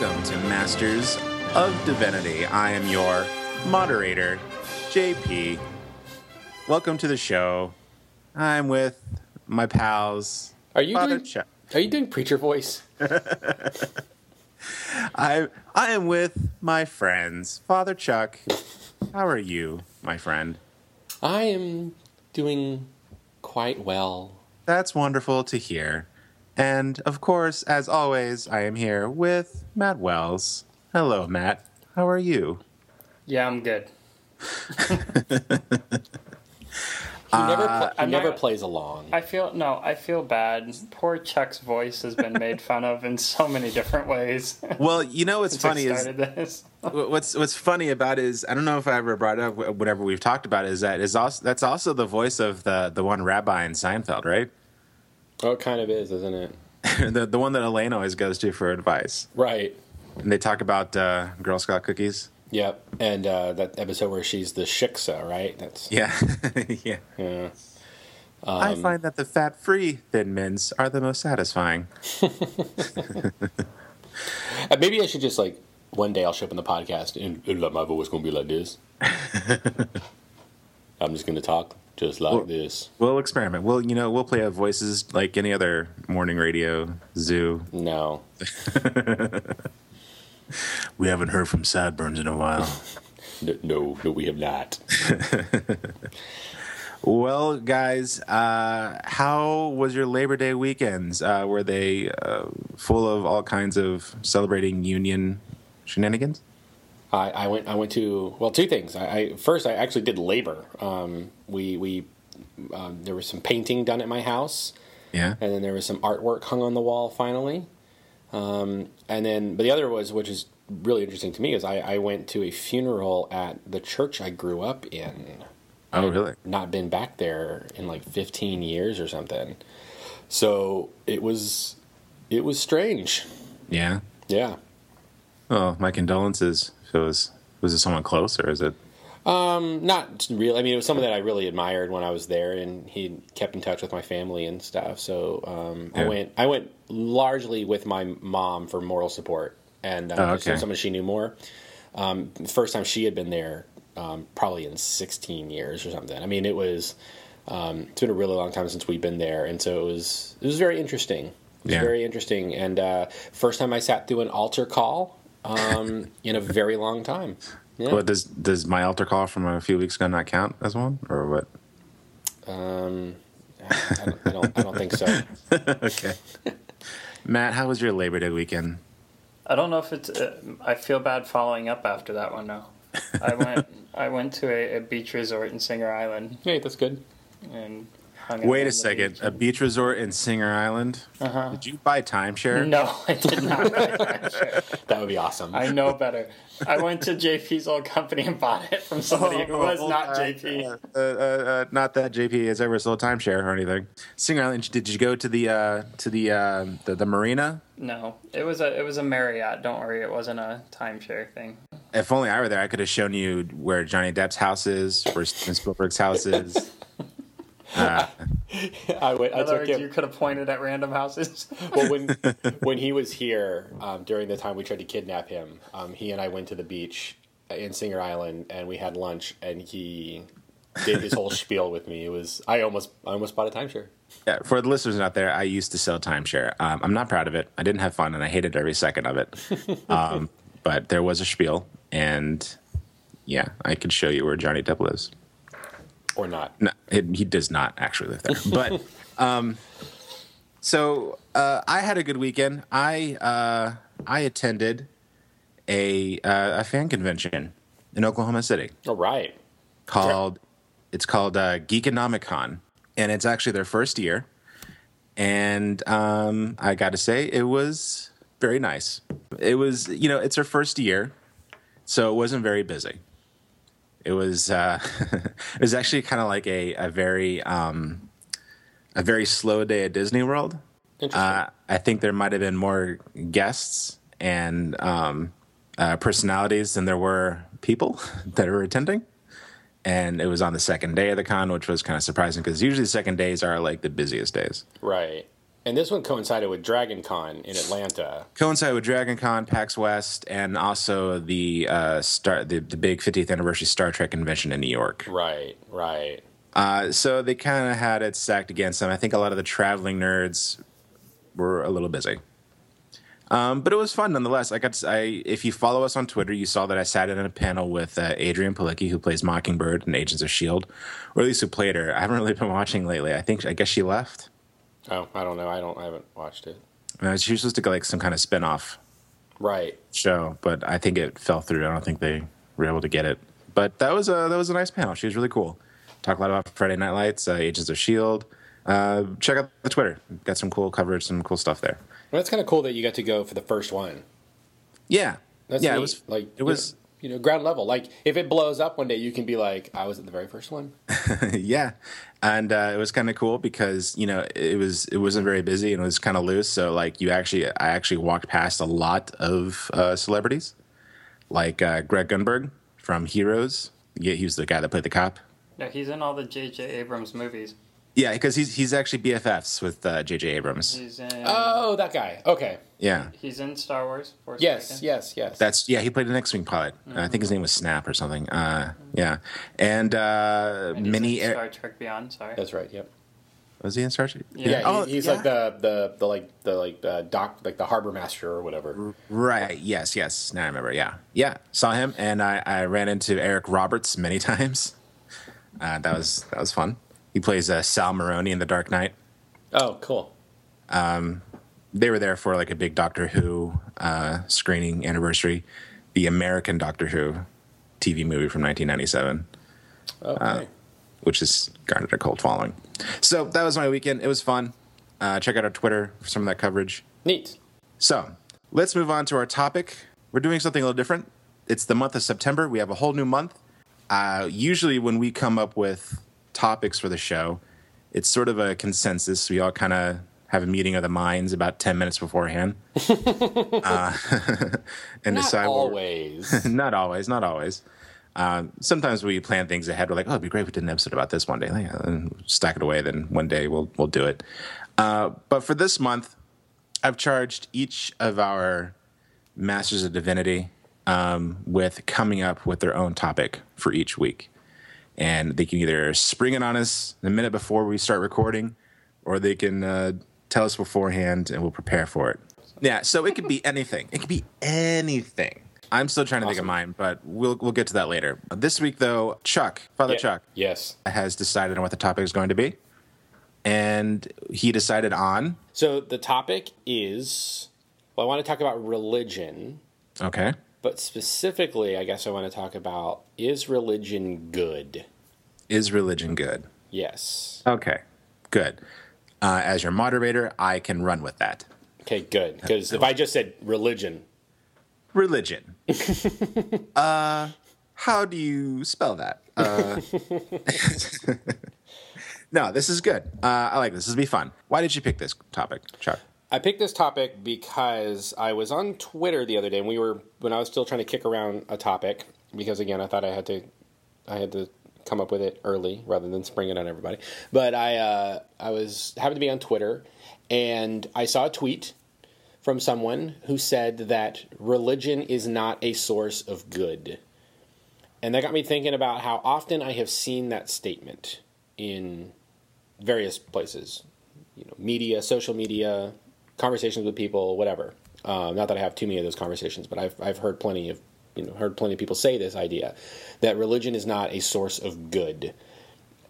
Welcome to Masters of Divinity. I am your moderator, JP. Welcome to the show. I'm with my pals. Are you Father doing? Chuck. Are you doing preacher voice? I I am with my friends. Father Chuck, how are you, my friend? I am doing quite well. That's wonderful to hear. And of course, as always, I am here with Matt Wells. Hello, Matt. How are you? Yeah, I'm good. He never, pl- uh, he I'm never not- plays along. I feel no, I feel bad. Poor Chuck's voice has been made fun of in so many different ways. Well, you know what's funny is this. what's what's funny about it is I don't know if I ever brought up whatever we've talked about is that is also that's also the voice of the the one rabbi in Seinfeld, right? Oh, it kind of is, isn't it? the the one that Elaine always goes to for advice, Right. and they talk about uh, Girl Scout cookies. Yep. And uh, that episode where she's the shiksa, right? That's Yeah, yeah. yeah. I find that the fat-free thin mints are the most satisfying. Uh, maybe I should just like one day I'll show up in the podcast and, and my voice gonna be like this. I'm just gonna talk just like Well- this. We'll experiment. We'll you know we'll play out voices like any other morning radio zoo. No. We haven't heard from Sadburns in a while. No, no, we have not. Well, guys, uh, how was your Labor Day weekends? Uh, were they uh, full of all kinds of celebrating union shenanigans? I, I went. I went to well, two things. I, I first I actually did labor. Um, we we um, there was some painting done at my house, Yeah. and then there was some artwork hung on the wall finally. Um, and then, but the other was, which is really interesting to me, is I, I went to a funeral at the church I grew up in. Oh, really? Not been back there in like 15 years or something. So it was, it was strange. Yeah. Yeah. Oh, my condolences. If it was was it someone close or is it? Um, not really. I mean, it was someone that I really admired when I was there, and he kept in touch with my family and stuff. So um, I went. I went largely with my mom for moral support, and uh, Oh, okay. someone she knew more. Um, the first time she had been there, um, probably in 16 years or something. I mean, it was. Um, it's been a really long time since we've been there, and so it was. It was very interesting. It was Yeah. very interesting, and uh, first time I sat through an altar call um, in a very long time. Yeah. What does does my altar call from a few weeks ago not count as one or what? Um, I don't, I don't, I don't think so. okay. Matt, how was your Labor Day weekend? I don't know if it's. Uh, I feel bad following up after that one now. I went. I went to a, a beach resort in Singer Island Hey, that's good. and hung out Wait on a second. A beach resort in Singer Island? Uh-huh. Did you buy timeshare? No, I did not. Sure. That would be awesome. I know better. I went to JP's old company and bought it from somebody who was not Uh, JP. Uh, uh, uh, not that JP has ever sold timeshare or anything. Singer Island. Did you go to the uh, to the, uh, the the marina? No, it was a it was a Marriott. Don't worry, it wasn't a timeshare thing. If only I were there, I could have shown you where Johnny Depp's house is, where Steven Spielberg's house is. Uh, I went. I took words, you could have pointed at random houses. Well, when when he was here um, during the time we tried to kidnap him, um, he and I went to the beach in Singer Island and we had lunch, and he did his whole spiel with me. It was I almost I almost bought a timeshare. yeah, for the listeners out there, I used to sell timeshare. Um, I'm not proud of it. I didn't have fun, and I hated every second of it. Um, but there was a spiel, and yeah, I could show you where Johnny Depp lives. Or not. No, it, he does not actually live there. But um, so uh, I had a good weekend. I uh, I attended a uh, a fan convention in Oklahoma City All right. called it's called uh, Geekonomicon, and it's actually their first year. And um, I got to say, it was very nice. It was you know it's their first year, so it wasn't very busy. It was uh, it was actually kind of like a a very um, a very slow day at Disney World. Interesting. Uh, I think there might have been more guests and um, uh, personalities than there were people that were attending. And it was on the second day of the con, which was kind of surprising because usually the second days are like the busiest days. right. And this one coincided with Dragon Con in Atlanta. Coincided with Dragon Con, PAX West, and also the uh, star the, the big 50th anniversary Star Trek convention in New York. Right, right. Uh, so they kind of had it stacked against them. I think a lot of the traveling nerds were a little busy. Um, but it was fun nonetheless. I got to, I, if you follow us on Twitter, you saw that I sat in a panel with uh, Adrianne Palicki, who plays Mockingbird in Agents of Shield, or at least who played her. I haven't really been watching lately. I think I guess she left. Oh, I don't know. I don't. I haven't watched it. Uh, she was supposed to go like some kind of spin off Right. show, but I think it fell through. I don't think they were able to get it. But that was a that was a nice panel. She was really cool. Talk a lot about Friday Night Lights, uh, Agents of Shield. Uh, check out the Twitter. Got some cool coverage, some cool stuff there. Well, that's kind of cool that you got to go for the first one. Yeah, That's yeah. neat. It was like it was you know ground level. Like if it blows up one day, you can be like, I was at the very first one. yeah, and uh, it was kind of cool because you know it was it wasn't very busy and it was kind of loose. So like you actually, I actually walked past a lot of uh, celebrities, like uh, Greg Grunberg from Heroes. Yeah, he was the guy that played the cop. Yeah, he's in all the J.J. Abrams movies. Yeah, because he's he's actually BFFs with uh, J.J. Abrams. He's in. Oh, that guy. Okay. Yeah, he's in Star Wars. Force Yes. Awakens. Yes. Yes. that's yeah. He played an X-wing pilot. Uh, I think his name was Snap or something. Uh, yeah, and, uh, And he's mini in Air- Star Trek Beyond. Sorry. That's right. Yep. was he in Star Trek? Yeah. Yeah. he- Oh, he's yeah. like the the the like the like the doc like the harbor master or whatever. Right. Yes. Yes. Now I remember. Yeah. Yeah. Saw him, and I, I ran into Eric Roberts many times. Uh, that was that was fun. He plays uh, Sal Maroni in The Dark Knight. Oh, cool. They were there for like a big Doctor Who uh, screening anniversary, the American Doctor Who TV movie from 1997, Okay. which has garnered a cult following. So that was my weekend. It was fun. Uh, check out our Twitter for some of that coverage. Neat. So let's move on to our topic. We're doing something a little different. It's the month of September. We have a whole new month. Uh, usually, when we come up with topics for the show, it's sort of a consensus. We all kind of have a meeting of the minds about 10 minutes beforehand. uh, and Not decide always. not always, not always. Um, sometimes we plan things ahead. We're like, oh, it'd be great if we did an episode about this one day. Like, and stack it away. Then one day we'll we'll do it. Uh, but for this month, I've charged each of our Masters of Divinity um, with coming up with their own topic for each week, and they can either spring it on us the minute before we start recording, or they can uh, tell us beforehand, and we'll prepare for it. Yeah, so it could be anything. It could be anything. I'm still trying to think of mine, but we'll we'll get to that later. This week, though, Chuck, Father Yeah. Chuck, Yes. has decided on what the topic is going to be, and he decided on So the topic is well, I want to talk about religion, okay, but specifically, I guess I want to talk about is religion good? is religion good? Yes. Okay, good. Uh, as your moderator, I can run with that. Okay, good. Because if I just said religion, Religion. uh, how do you spell that? Uh, no, this is good. Uh, I like this. This will be fun. Why did you pick this topic, Chuck? I picked this topic because I was on Twitter the other day, and we were when I was still trying to kick around a topic because again I thought I had to, I had to come up with it early rather than spring it on everybody. But I uh, I was happened to be on Twitter, and I saw a tweet from someone who said that religion is not a source of good, and that got me thinking about how often I have seen that statement in various places you know, media, social media, conversations with people, whatever. Um, not that I have too many of those conversations, but I've I've heard plenty of you know heard plenty of people say this idea that religion is not a source of good.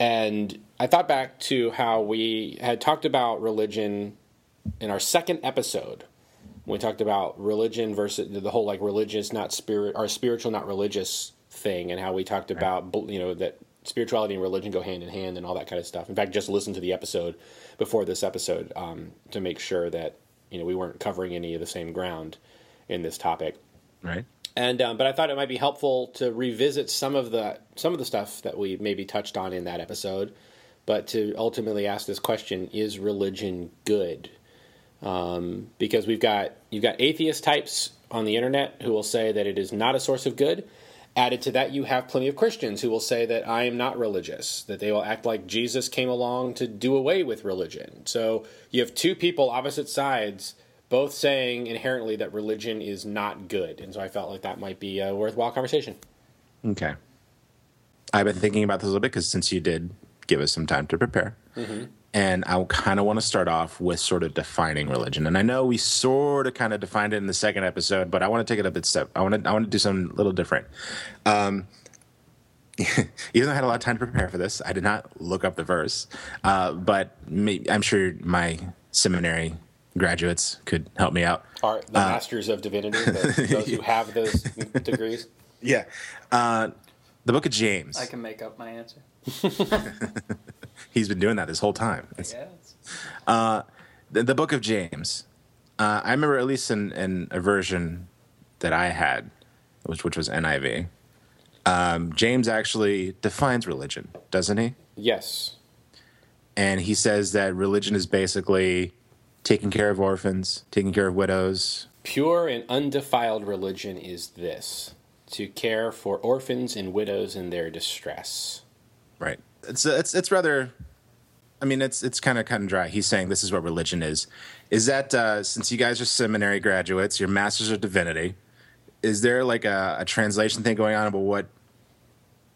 And I thought back to how we had talked about religion in our second episode. When we talked about religion versus the whole like religious not spirit or spiritual not religious thing, and how we talked about you know that spirituality and religion go hand in hand and all that kind of stuff. In fact, just listen to the episode before this episode um, to make sure that you know we weren't covering any of the same ground in this topic. Right. And um, but I thought it might be helpful to revisit some of the some of the stuff that we maybe touched on in that episode, but to ultimately ask this question: Is religion good? Um, because we've got you've got atheist types on the internet who will say that it is not a source of good, Added to that, you have plenty of Christians who will say that I am not religious, that they will act like Jesus came along to do away with religion. So you have two people, opposite sides, both saying inherently that religion is not good. And so I felt like that might be a worthwhile conversation. Okay. I've been thinking about this a little bit because since you did give us some time to prepare, mm-hmm. And I kind of want to start off with sort of defining religion. And I know we sort of kind of defined it in the second episode, but I want to take it a bit step. I want to I want to do something a little different. Um, even though I had a lot of time to prepare for this, I did not look up the verse. Uh, but I'm sure my seminary graduates could help me out. Are the uh, masters of divinity, the, those who have those degrees? Yeah. Uh, the book of James. I can make up my answer. He's been doing that this whole time. Uh, the, the, book of James. Uh, I remember at least in, in, a version that I had, which which was NIV. Um, James actually defines religion, doesn't he? Yes. And he says that religion is basically taking care of orphans, taking care of widows. Pure and undefiled religion is this to care for orphans and widows in their distress. Right. It's it's it's rather. I mean, it's it's kind of cut and dry. He's saying this is what religion is. Is that uh, since you guys are seminary graduates, your masters of divinity, is there like a, a translation thing going on about what,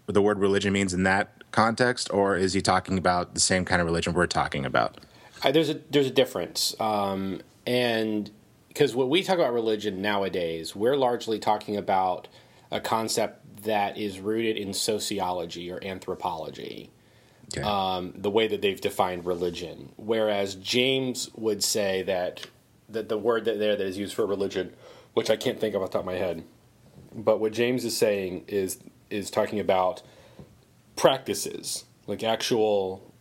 the word religion means in that context, or is he talking about the same kind of religion we're talking about? Uh, there's a there's a difference, um, and because when we talk about religion nowadays, we're largely talking about a concept that is rooted in sociology or anthropology. Okay. Um, the way that they've defined religion, whereas James would say that that the word that there that is used for religion, which I can't think of off the top of my head, but what James is saying is is talking about practices, like actual,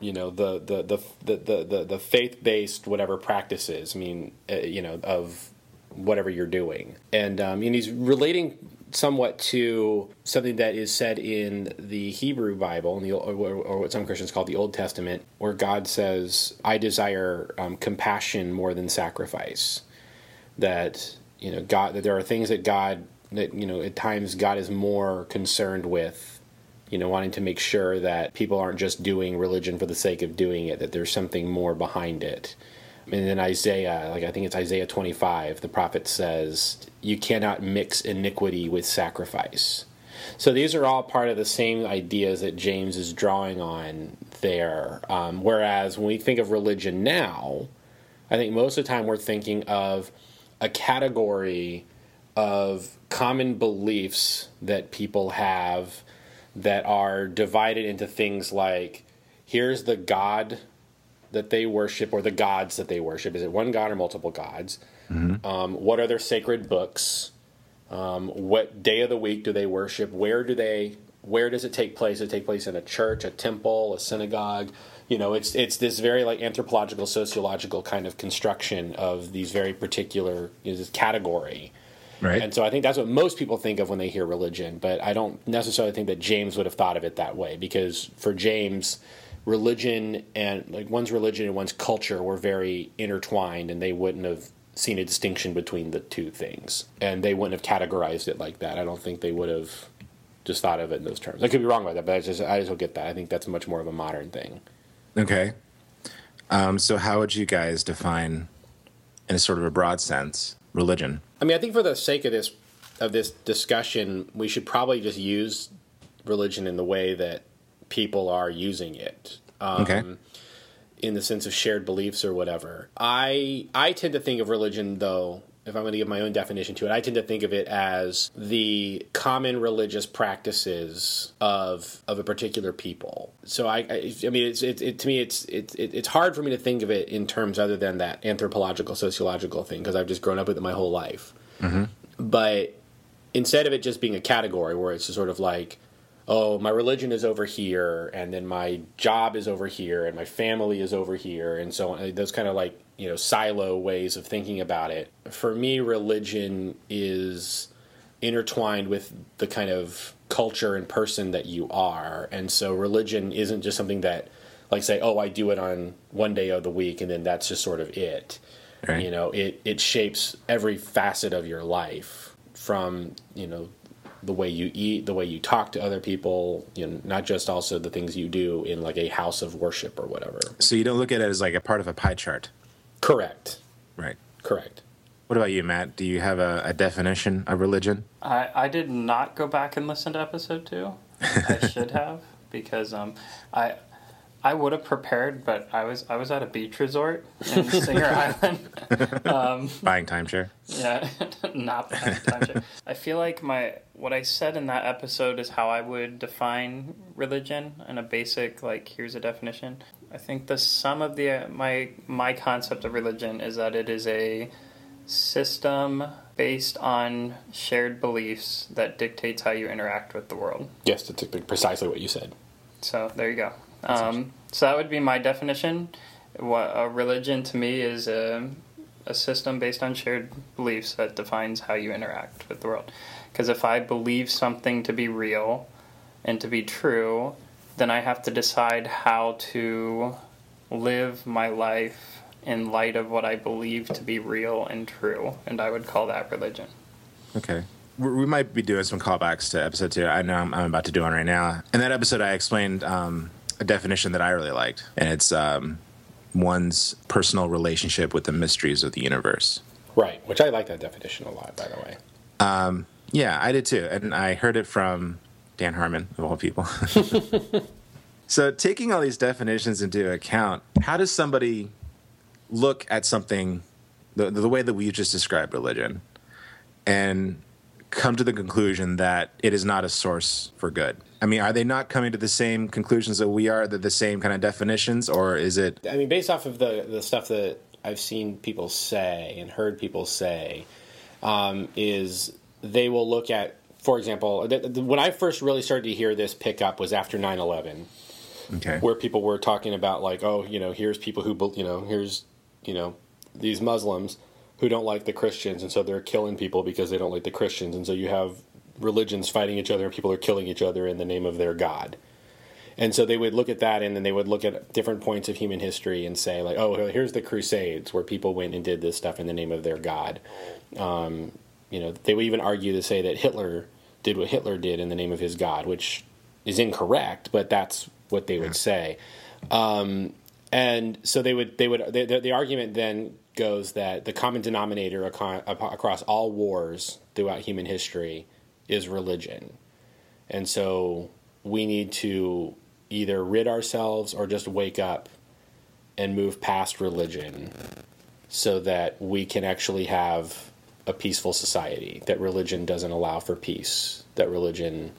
you know, the the the the the, the faith based whatever practices. I mean, uh, you know, of whatever you're doing, and um, and he's relating somewhat to something that is said in the Hebrew Bible, in the, or, or what some Christians call the Old Testament, where God says, "I desire um, compassion more than sacrifice." That you know, God, that there are things that God, that you know, at times God is more concerned with, you know, wanting to make sure that people aren't just doing religion for the sake of doing it; that there's something more behind it. And then Isaiah, like I think it's Isaiah 25, the prophet says, You cannot mix iniquity with sacrifice. So these are all part of the same ideas that James is drawing on there. Um, whereas when we think of religion now, I think most of the time we're thinking of a category of common beliefs that people have that are divided into things like here's the God that they worship or the gods that they worship? Is it one god or multiple gods? Mm-hmm. Um, what are their sacred books? Um, what day of the week do they worship? Where do they? Where does it take place? Does it take place in a church, a temple, a synagogue? You know, it's it's this very like anthropological, sociological kind of construction of these very particular you know, this category. Right. And so I think that's what most people think of when they hear religion, but I don't necessarily think that James would have thought of it that way because for James, religion and like one's religion and one's culture were very intertwined and they wouldn't have seen a distinction between the two things. And they wouldn't have categorized it like that. I don't think they would have just thought of it in those terms. I could be wrong about that but i just i just don't get that. I think that's much more of a modern thing. Okay. Um, so how would you guys define in a sort of a broad sense religion? I mean i think for the sake of this of this discussion we should probably just use religion in the way that people are using it. Um, okay. In the sense of shared beliefs or whatever. I I tend to think of religion though if I'm going to give my own definition to it, I tend to think of it as the common religious practices of of a particular people. So I, I, I mean, it's it, it, to me, it's it, it, it's hard for me to think of it in terms other than that anthropological, sociological thing because I've just grown up with it my whole life. Mm-hmm. But instead of it just being a category where it's sort of like oh, my religion is over here, and then my job is over here, and my family is over here, and so on. Those kind of like, you know, silo ways of thinking about it. For me, religion is intertwined with the kind of culture and person that you are. And so religion isn't just something that, like, say, oh, I do it on one day of the week, and then that's just sort of it. Right. You know, it, it shapes every facet of your life from, you know, the way you eat, the way you talk to other people, you know, not just also the things you do in like a house of worship or whatever. So you don't look at it as like a part of a pie chart, Correct. right? Correct. What about you, Matt? Do you have a, a definition of religion? I, I did not go back and listen to episode two. I should have because um I I would have prepared, but I was I was at a beach resort in Singer Island. Um, Buying timeshare. Yeah, not that time. I feel like my what I said in that episode is how I would define religion in a basic like here's a definition. I think the sum of the my my concept of religion is that it is a system based on shared beliefs that dictates how you interact with the world. Yes, that's precisely what you said. So there you go. Um, so that would be my definition. What a religion to me is a, a system based on shared beliefs that defines how you interact with the world. Because if I believe something to be real and to be true, then I have to decide how to live my life in light of what I believe to be real and true. And I would call that religion. Okay. We might be doing some callbacks to episode two. I know I'm, I'm about to do one right now. In that episode, I explained um, a definition that I really liked, and it's um, one's personal relationship with the mysteries of the universe. Right, which I like that definition a lot, by the way. Yeah, I did too, and I heard it from Dan Harmon of all people. so, taking all these definitions into account, how does somebody look at something the the way that we just described religion, and come to the conclusion that it is not a source for good? I mean, are they not coming to the same conclusions that we are? That the same kind of definitions, or is it? I mean, based off of the the stuff that I've seen people say and heard people say, um, is they will look at, for example, th- th- when I first really started to hear this pick up was after 9-11, Okay. where people were talking about like, oh, you know, here's people who, you know, here's, you know, these Muslims who don't like the Christians, and so they're killing people because they don't like the Christians, and so you have religions fighting each other, and people are killing each other in the name of their God. And so they would look at that, and then they would look at different points of human history and say, like, oh, here's the Crusades, where people went and did this stuff in the name of their God. Um, you know, they would even argue to say that Hitler did what Hitler did in the name of his God, which is incorrect, but that's what they would say. Um, and so they would they would they, the, the argument then goes that the common denominator across all wars throughout human history is religion, and so we need to either rid ourselves or just wake up and move past religion so that we can actually have a peaceful society that religion doesn't allow for peace that religion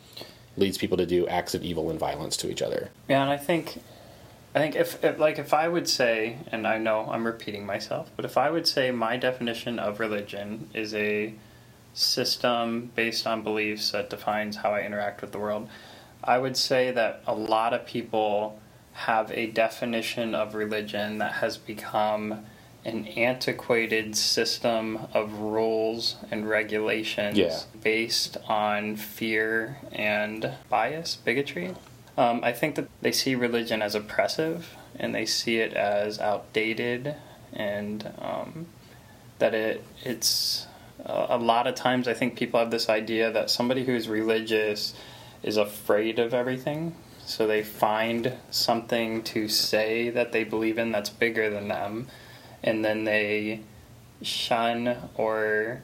leads people to do acts of evil and violence to each other. Yeah, and I think, I think if, if like if I would say, and I know I'm repeating myself, but if I would say my definition of religion is a system based on beliefs that defines how I interact with the world, I would say that a lot of people have a definition of religion that has become an antiquated system of rules and regulations Yeah. based on fear and bias, bigotry. Um, I think that they see religion as oppressive and they see it as outdated and um, that it it's a lot of times I think people have this idea that somebody who's religious is afraid of everything. So they find something to say that they believe in that's bigger than them, and then they shun or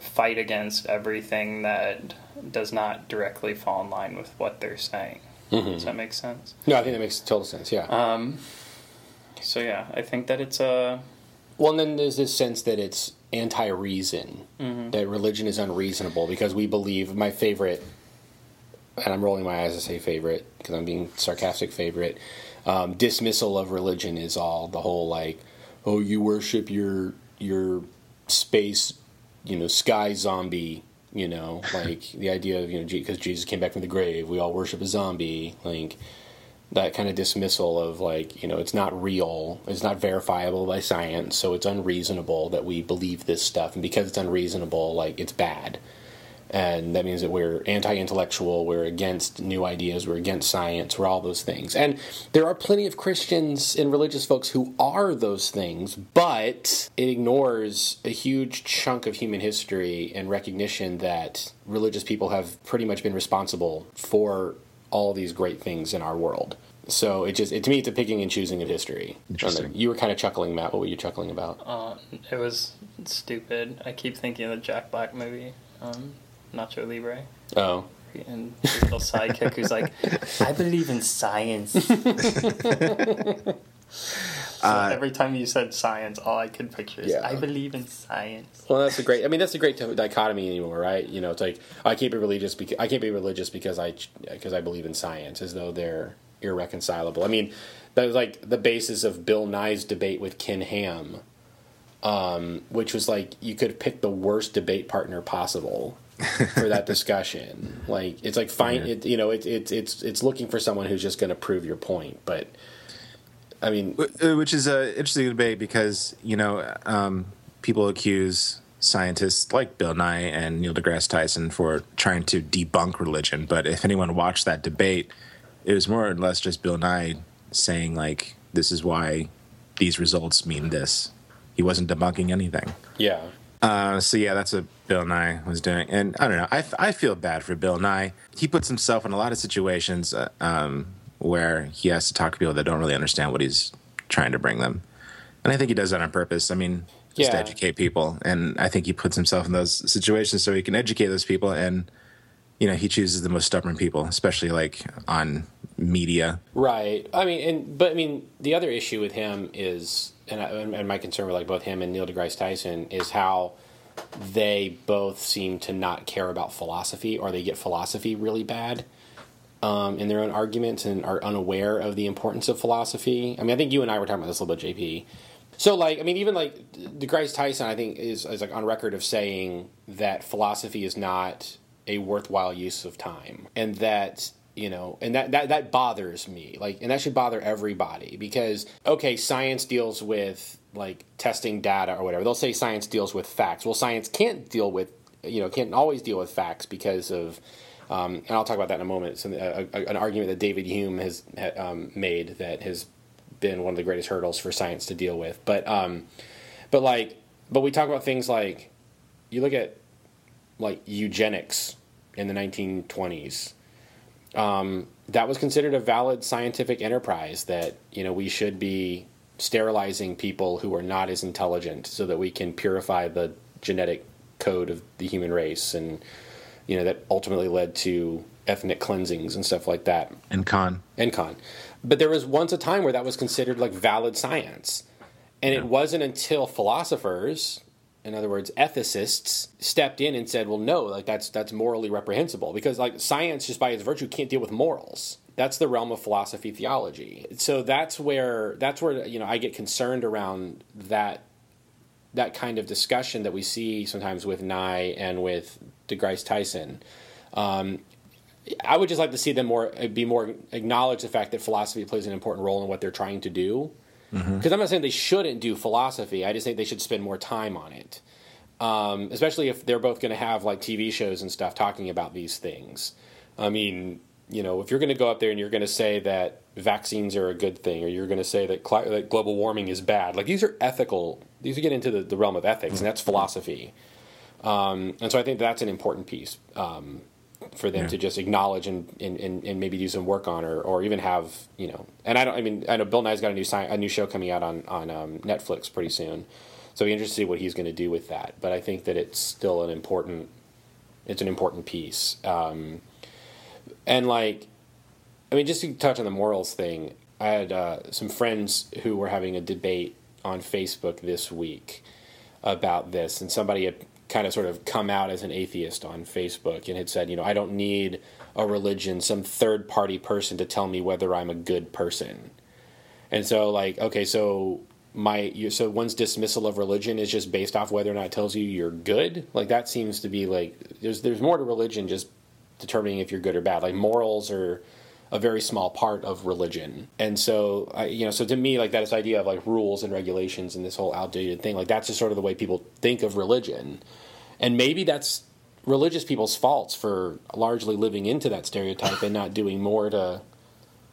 fight against everything that does not directly fall in line with what they're saying. Does that make sense? no i think that makes total sense yeah Um, so yeah, I think that it's a well and then there's this sense that it's anti-reason that religion is unreasonable because we believe my favorite and i'm rolling my eyes to say favorite because i'm being sarcastic favorite um, dismissal of religion is all the whole like oh you worship your your space you know sky zombie you know like the idea of you know because jesus came back from the grave we all worship a zombie like that kind of dismissal of like you know it's not real it's not verifiable by science so it's unreasonable that we believe this stuff. And because it's unreasonable like it's bad. And that means that we're anti-intellectual we're against new ideas we're against science we're all those things. And there are plenty of christians and religious folks who are those things but it ignores a huge chunk of human history and recognition that religious people have pretty much been responsible for all these great things in our world so it just it, to me it's a picking and choosing of history Interesting. you were kind of chuckling matt what were you chuckling about Uh, it was stupid. I keep thinking of the Jack Black movie, um, Nacho Libre. oh And his little sidekick who's like, I believe in science. So every time you said science, all I could picture is, Yeah. I believe in science. Well, that's a great. I mean, that's a great dichotomy anymore, right? You know, it's like I can't be religious because I can't be religious because I because I believe in science, as though they're irreconcilable. I mean, that was like the basis of Bill Nye's debate with Ken Ham, um, which was like you could pick the worst debate partner possible for that discussion. Like it's like fine, it, you know, it's it's it's it's looking for someone who's just going to prove your point, but. I mean, uh, Which is an interesting debate because, you know, um, people accuse scientists like Bill Nye and Neil deGrasse Tyson for trying to debunk religion. But if anyone watched that debate, it was more or less just Bill Nye saying, like, this is why these results mean this. He wasn't debunking anything. yeah, Uh, so yeah, that's what Bill Nye was doing, and I don't know. I, I feel bad for Bill Nye. He puts himself in a lot of situations uh, um, where he has to talk to people that don't really understand what he's trying to bring them, and I think he does that on purpose. I mean, just to educate people, and I think he puts himself in those situations so he can educate those people, and you know, he chooses the most stubborn people, especially like on media. Right. I mean, and but I mean, the other issue with him is, and, I, and my concern with like both him and Neil deGrasse Tyson is how they both seem to not care about philosophy, or they get philosophy really bad um, in their own arguments and are unaware of the importance of philosophy. I mean, I think you and I were talking about this a little bit, JP. So, like, I mean, even like the deGrasse Tyson, I think is, is like on record of saying that philosophy is not a worthwhile use of time, and that you know, and that that that bothers me. Like, and that should bother everybody because okay, science deals with like testing data or whatever. They'll say science deals with facts. Well, science can't deal with you know can't always deal with facts because of um, and I'll talk about that in a moment. A, an argument that David Hume has ha- um, made that has been one of the greatest hurdles for science to deal with. But um, but like but we talk about things like you look at like eugenics in the 1920s. Um, that was considered a valid scientific enterprise that you know we should be sterilizing people who are not as intelligent so that we can purify the genetic code of the human race and you know that ultimately led to ethnic cleansings and stuff like that And con, and con. But there was once a time where that was considered like valid science. And it wasn't until philosophers, in other words, ethicists, stepped in and said, "Well, no, like that's that's morally reprehensible because like science just by its virtue can't deal with morals." That's the realm of philosophy theology. So that's where that's where you know I get concerned around that that kind of discussion that we see sometimes with Nye and with DeGrasse Tyson. Um, I would just like to see them more be more acknowledge the fact that philosophy plays an important role in what they're trying to do. Because I'm not saying they shouldn't do philosophy. I just think they should spend more time on it, um, especially if they're both going to have like TV shows and stuff talking about these things. I mean, you know, if you're going to go up there and you're going to say that vaccines are a good thing, or you're going to say that, cli- that global warming is bad, like these are ethical. These get into the, the realm of ethics, and that's philosophy. Um, and so I think that's an important piece. Um, for them Yeah. to just acknowledge and, and, and, and maybe do some work on or, or even have you know and I don't I mean I know Bill Nye's got a new sci- a new show coming out on on um, Netflix pretty soon so be interested to see what he's going to do with that but I think that it's still an important it's an important piece um, and like I mean just to touch on the morals thing I had uh, some friends who were having a debate on Facebook this week about this, and somebody had kind of sort of come out as an atheist on Facebook and had said, you know, I don't need a religion, some third party person to tell me whether I'm a good person. And so, like, okay, so my so one's dismissal of religion is just based off whether or not it tells you you're good. Like that seems to be like there's there's more to religion just determining if you're good or bad. Like morals are a very small part of religion. And so, I, you know, so to me, like that this idea of like rules and regulations and this whole outdated thing, like that's just sort of the way people think of religion. And maybe that's religious people's faults for largely living into that stereotype and not doing more to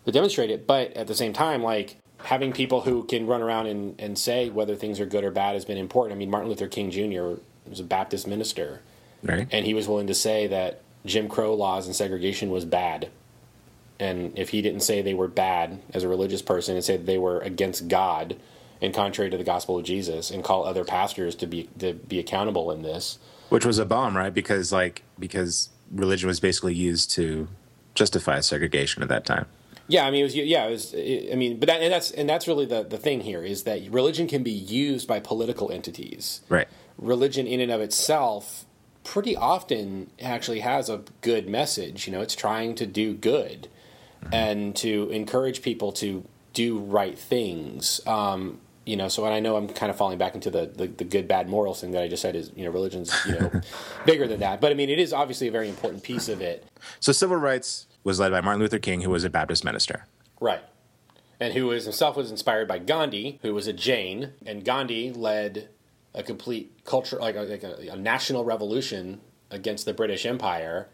to demonstrate it. But at the same time, like having people who can run around and, and say whether things are good or bad has been important. I mean, Martin Luther King Jr. was a Baptist minister, Right. and he was willing to say that Jim Crow laws and segregation was bad. And if he didn't say they were bad as a religious person and say they were against God and contrary to the gospel of Jesus and call other pastors to be to be accountable in this, Which was a bomb, right? Because like because religion was basically used to justify segregation at that time. Yeah, I mean, it was yeah, it was. I mean, but that, and that's and that's really the the thing here is that religion can be used by political entities. Right. Religion, in and of itself, pretty often actually has a good message. You know, it's trying to do good and to encourage people to do right things. Um, you know, so and I know I'm kind of falling back into the, the, the good bad morals thing that I just said is you know religion's you know bigger than that, but I mean it is obviously a very important piece of it. So civil rights was led by Martin Luther King, who was a Baptist minister. Right. And who was himself was inspired by Gandhi, who was a Jain, and Gandhi led a complete culture, like a, like a, a national revolution against the British Empire,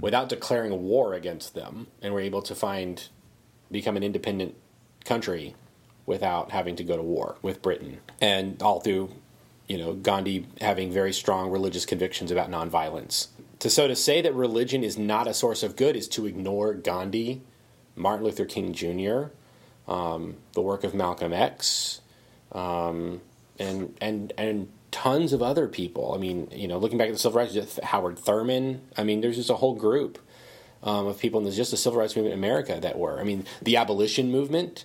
without declaring war against them, and were able to find become an independent country without having to go to war with Britain, and all through, you know, Gandhi having very strong religious convictions about nonviolence. To so to say that religion is not a source of good is to ignore Gandhi, Martin Luther King Jr., um, the work of Malcolm X, um, and and and tons of other people. I mean, you know, looking back at the civil rights, Howard Thurman. I mean, there's just a whole group um, of people in the, just the civil rights movement in America that were. I mean, the abolition movement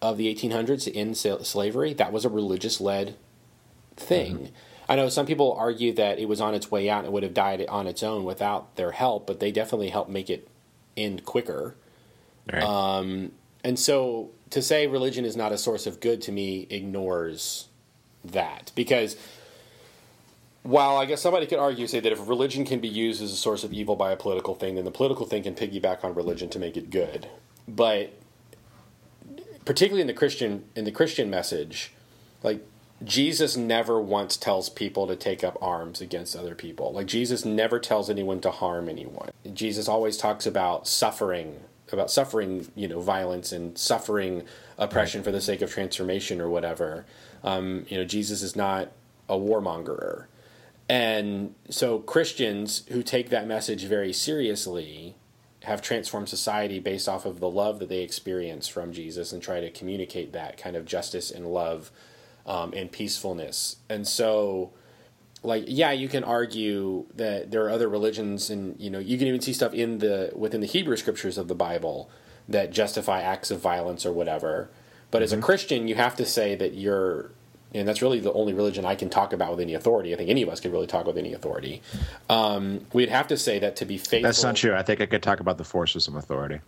of the 1800s to end slavery that was a religious led thing. I know some people argue that it was on its way out and it would have died on its own without their help, but they definitely helped make it end quicker. Right. Um, and so to say religion is not a source of good to me ignores that because while I guess somebody could argue say that if religion can be used as a source of evil by a political thing, then the political thing can piggyback on religion to make it good. But particularly in the Christian in the Christian message, like Jesus never once tells people to take up arms against other people. Like Jesus never tells anyone to harm anyone. Jesus always talks about suffering, about suffering, you know, violence and suffering oppression for the sake of transformation or whatever. Um, you know, Jesus is not a warmongerer. And so Christians who take that message very seriously have transformed society based off of the love that they experience from Jesus and try to communicate that kind of justice and love um, and peacefulness. And so, like, yeah, you can argue that there are other religions, and you know, you can even see stuff in the within the Hebrew scriptures of the Bible that justify acts of violence or whatever. But as a Christian, you have to say that you're and that's really the only religion I can talk about with any authority. I think any of us can really talk with any authority. Um, we'd have to say that to be faithful. That's not true. I think I could talk about the force with some authority.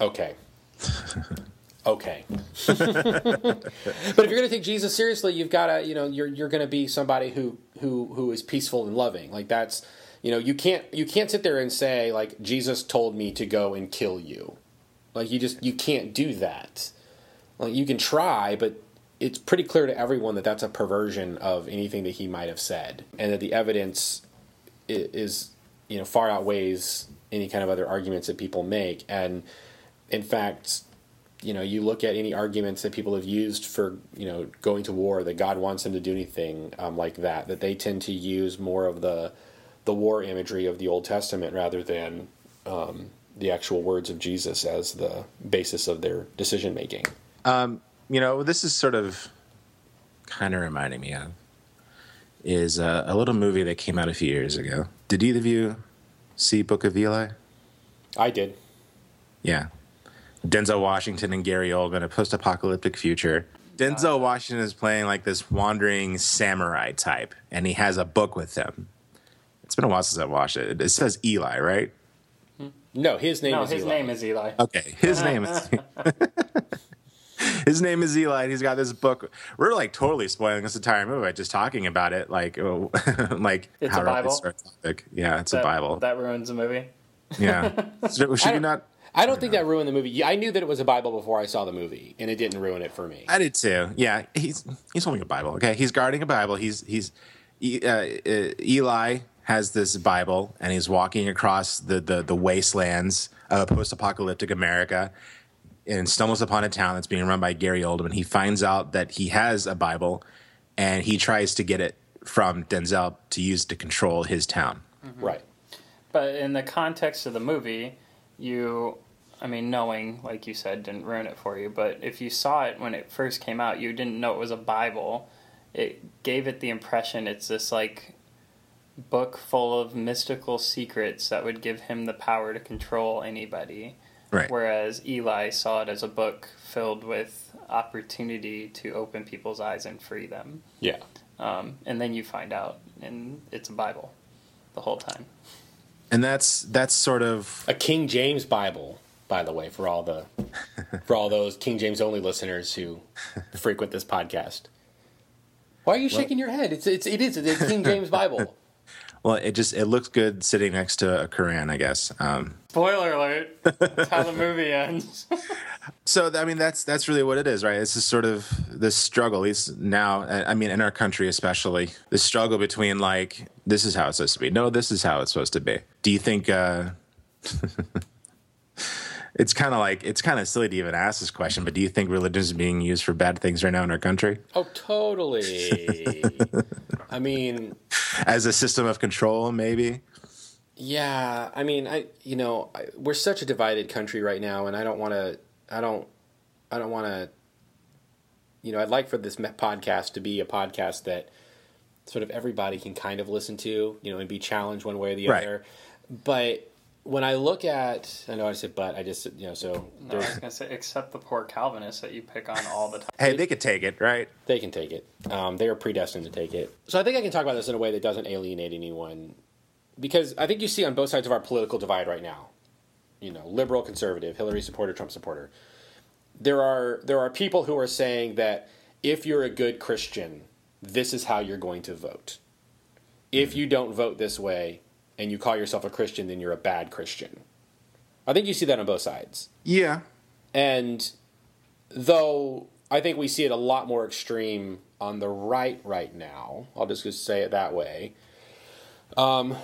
Okay. okay. but if you're going to take Jesus seriously, you've got to, you know, you're you're going to be somebody who who who is peaceful and loving. Like that's, you know, you can't you can't sit there and say like Jesus told me to go and kill you. Like you just you can't do that. Like you can try, but it's pretty clear to everyone that that's a perversion of anything that he might have said, and that the evidence is, you know, far outweighs any kind of other arguments that people make. And in fact, you know, you look at any arguments that people have used for, you know, going to war, that God wants them to do anything um, like that, that they tend to use more of the the war imagery of the Old Testament rather than um, the actual words of Jesus as the basis of their decision making. You know, this is sort of kind of reminding me of is uh, a little movie that came out a few years ago. Did either of you see Book of Eli? I did. Yeah. Denzel Washington and Gary Oldman, a post apocalyptic future. Denzel Washington is playing like this wandering samurai type, and he has a book with him. It's been a while since I watched it. It says Eli, right? No, his name No, is his Eli. name is Eli. Okay, his name is his name is Eli, and he's got this book. We're like totally spoiling this entire movie by just talking about it, like oh, like It's how a Bible? Yeah, it's that, a Bible. That ruins the movie. yeah, should I we don't- I don't think that ruined the movie. I knew that it was a Bible before I saw the movie, and it didn't ruin it for me. I did too. Yeah, he's he's holding a Bible. Okay, he's guarding a Bible. He's he's uh, uh, Eli has this Bible and he's walking across the the, the wastelands of post-apocalyptic America and stumbles upon a town that's being run by Gary Oldman. He finds out that he has a Bible and he tries to get it from Denzel to use to control his town. Mm-hmm. Right. But in the context of the movie, you, I mean, knowing, like you said, didn't ruin it for you. But if you saw it when it first came out, you didn't know it was a Bible. It gave it the impression it's this, like, book full of mystical secrets that would give him the power to control anybody. Right. Whereas Eli saw it as a book filled with opportunity to open people's eyes and free them. Yeah. Um, and then you find out, and it's a Bible the whole time. And that's that's sort of A King James Bible, by the way, for all the for all those King James only listeners who frequent this podcast. Why are you shaking your head? It's it's it is it's a King James Bible. well, it just it looks good sitting next to a Quran, I guess. Um, Spoiler alert! That's how the movie ends. So I mean, that's that's really what it is, right? It's just sort of this struggle. At least now, I mean, in our country especially, the struggle between like this is how it's supposed to be. No, this is how it's supposed to be. Do you think? uh It's kind of like it's kind of silly to even ask this question, but do you think religion is being used for bad things right now in our country Oh, totally. I mean, as a system of control? Maybe. yeah. I mean, I you know I, we're such a divided country right now, and I don't want to. I don't. I don't want to. You know, I'd like for this podcast to be a podcast that sort of everybody can kind of listen to, you know, and be challenged one way or the Right. other. But when I look at, I know I said, but I just, you know, so No, I was gonna say, except the poor Calvinists that you pick on all the time. Hey, they could take it, right? they can take it. Um, they are predestined to take it. So I think I can talk about this in a way that doesn't alienate anyone, because I think you see on both sides of our political divide right now, you know, liberal, conservative, Hillary supporter, Trump supporter. There are there are people who are saying that if you're a good Christian, this is how you're going to vote. If you don't vote this way and you call yourself a Christian, then you're a bad Christian. I think you see that on both sides. Yeah. And though I think we see it a lot more extreme on the right right now, I'll just, say it that way. Um,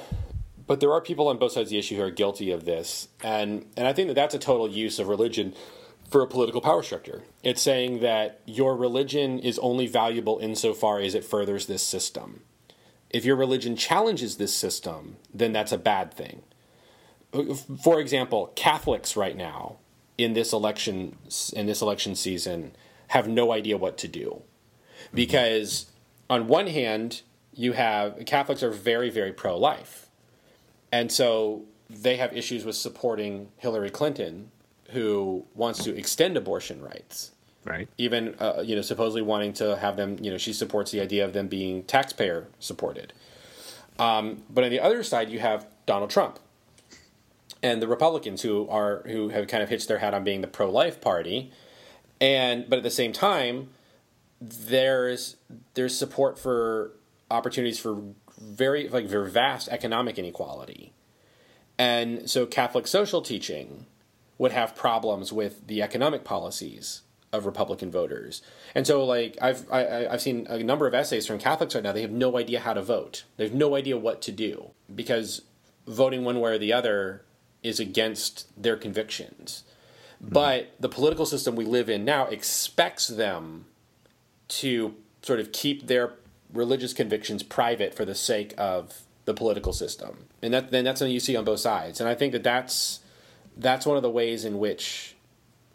but there are people on both sides of the issue who are guilty of this, and and I think that that's a total use of religion for a political power structure. It's saying that your religion is only valuable insofar as it furthers this system. If your religion challenges this system, then that's a bad thing. For example, Catholics right now in this election in this election season have no idea what to do. Mm-hmm. Because on one hand you have Catholics are very very pro life, and so they have issues with supporting Hillary Clinton, who wants to extend abortion rights Right. even uh, you know supposedly wanting to have them you know she supports the idea of them being taxpayer supported. Um, but on the other side you have donald trump and the republicans who are who have kind of hitched their hat on being the pro-life party. And but at the same time there's there's support for opportunities for very like very vast economic inequality. And so catholic social teaching would have problems with the economic policies of Republican voters. And so, like, I've I, I- I've seen a number of essays from Catholics right now. They have no idea how to vote. They have no idea what to do because voting one way or the other is against their convictions. Mm-hmm. But the political system we live in now expects them to sort of keep their religious convictions private for the sake of the political system, and that then that's something you see on both sides. And I think that that's that's one of the ways in which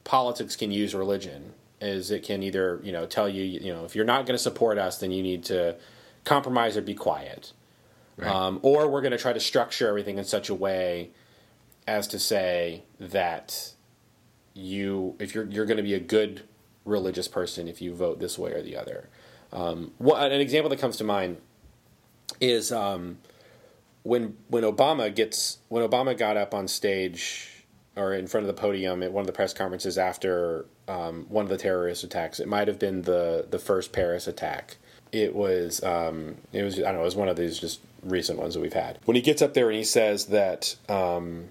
politics can use religion is it can either you know tell you you know if you're not going to support us then you need to compromise or be quiet. Um, or we're going to try to structure everything in such a way as to say that you if you're you're going to be a good religious person if you vote this way or the other. Um, what, an example that comes to mind is um, when when Obama gets when Obama got up on stage or in front of the podium at one of the press conferences after um, one of the terrorist attacks. It might have been the the first Paris attack. It was um, it was I don't know it was one of these just recent ones that we've had. When he gets up there and he says that um,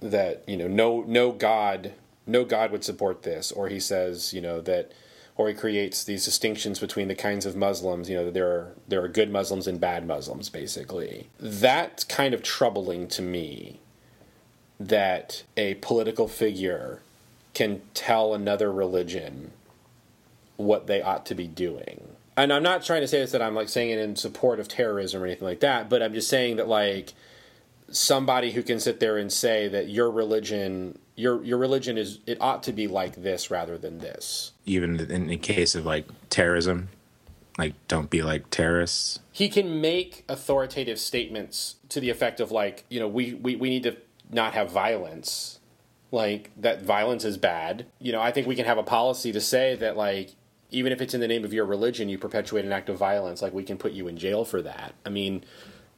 that you know no no God no God would support this, or he says you know that or he creates these distinctions between the kinds of Muslims. You know, there are there are good Muslims and bad Muslims, basically. That's kind of troubling to me. That a political figure can tell another religion what they ought to be doing. And I'm not trying to say this that I'm like saying it in support of terrorism or anything like that, but I'm just saying that like somebody who can sit there and say that your religion your your religion is it ought to be like this rather than this. Even in the case of like terrorism, like don't be like terrorists. He can make authoritative statements to the effect of like, you know, we, we, we need to not have violence. Like that violence is bad. You know, I think we can have a policy to say that like even if it's in the name of your religion, you perpetuate an act of violence, like we can put you in jail for that. I mean,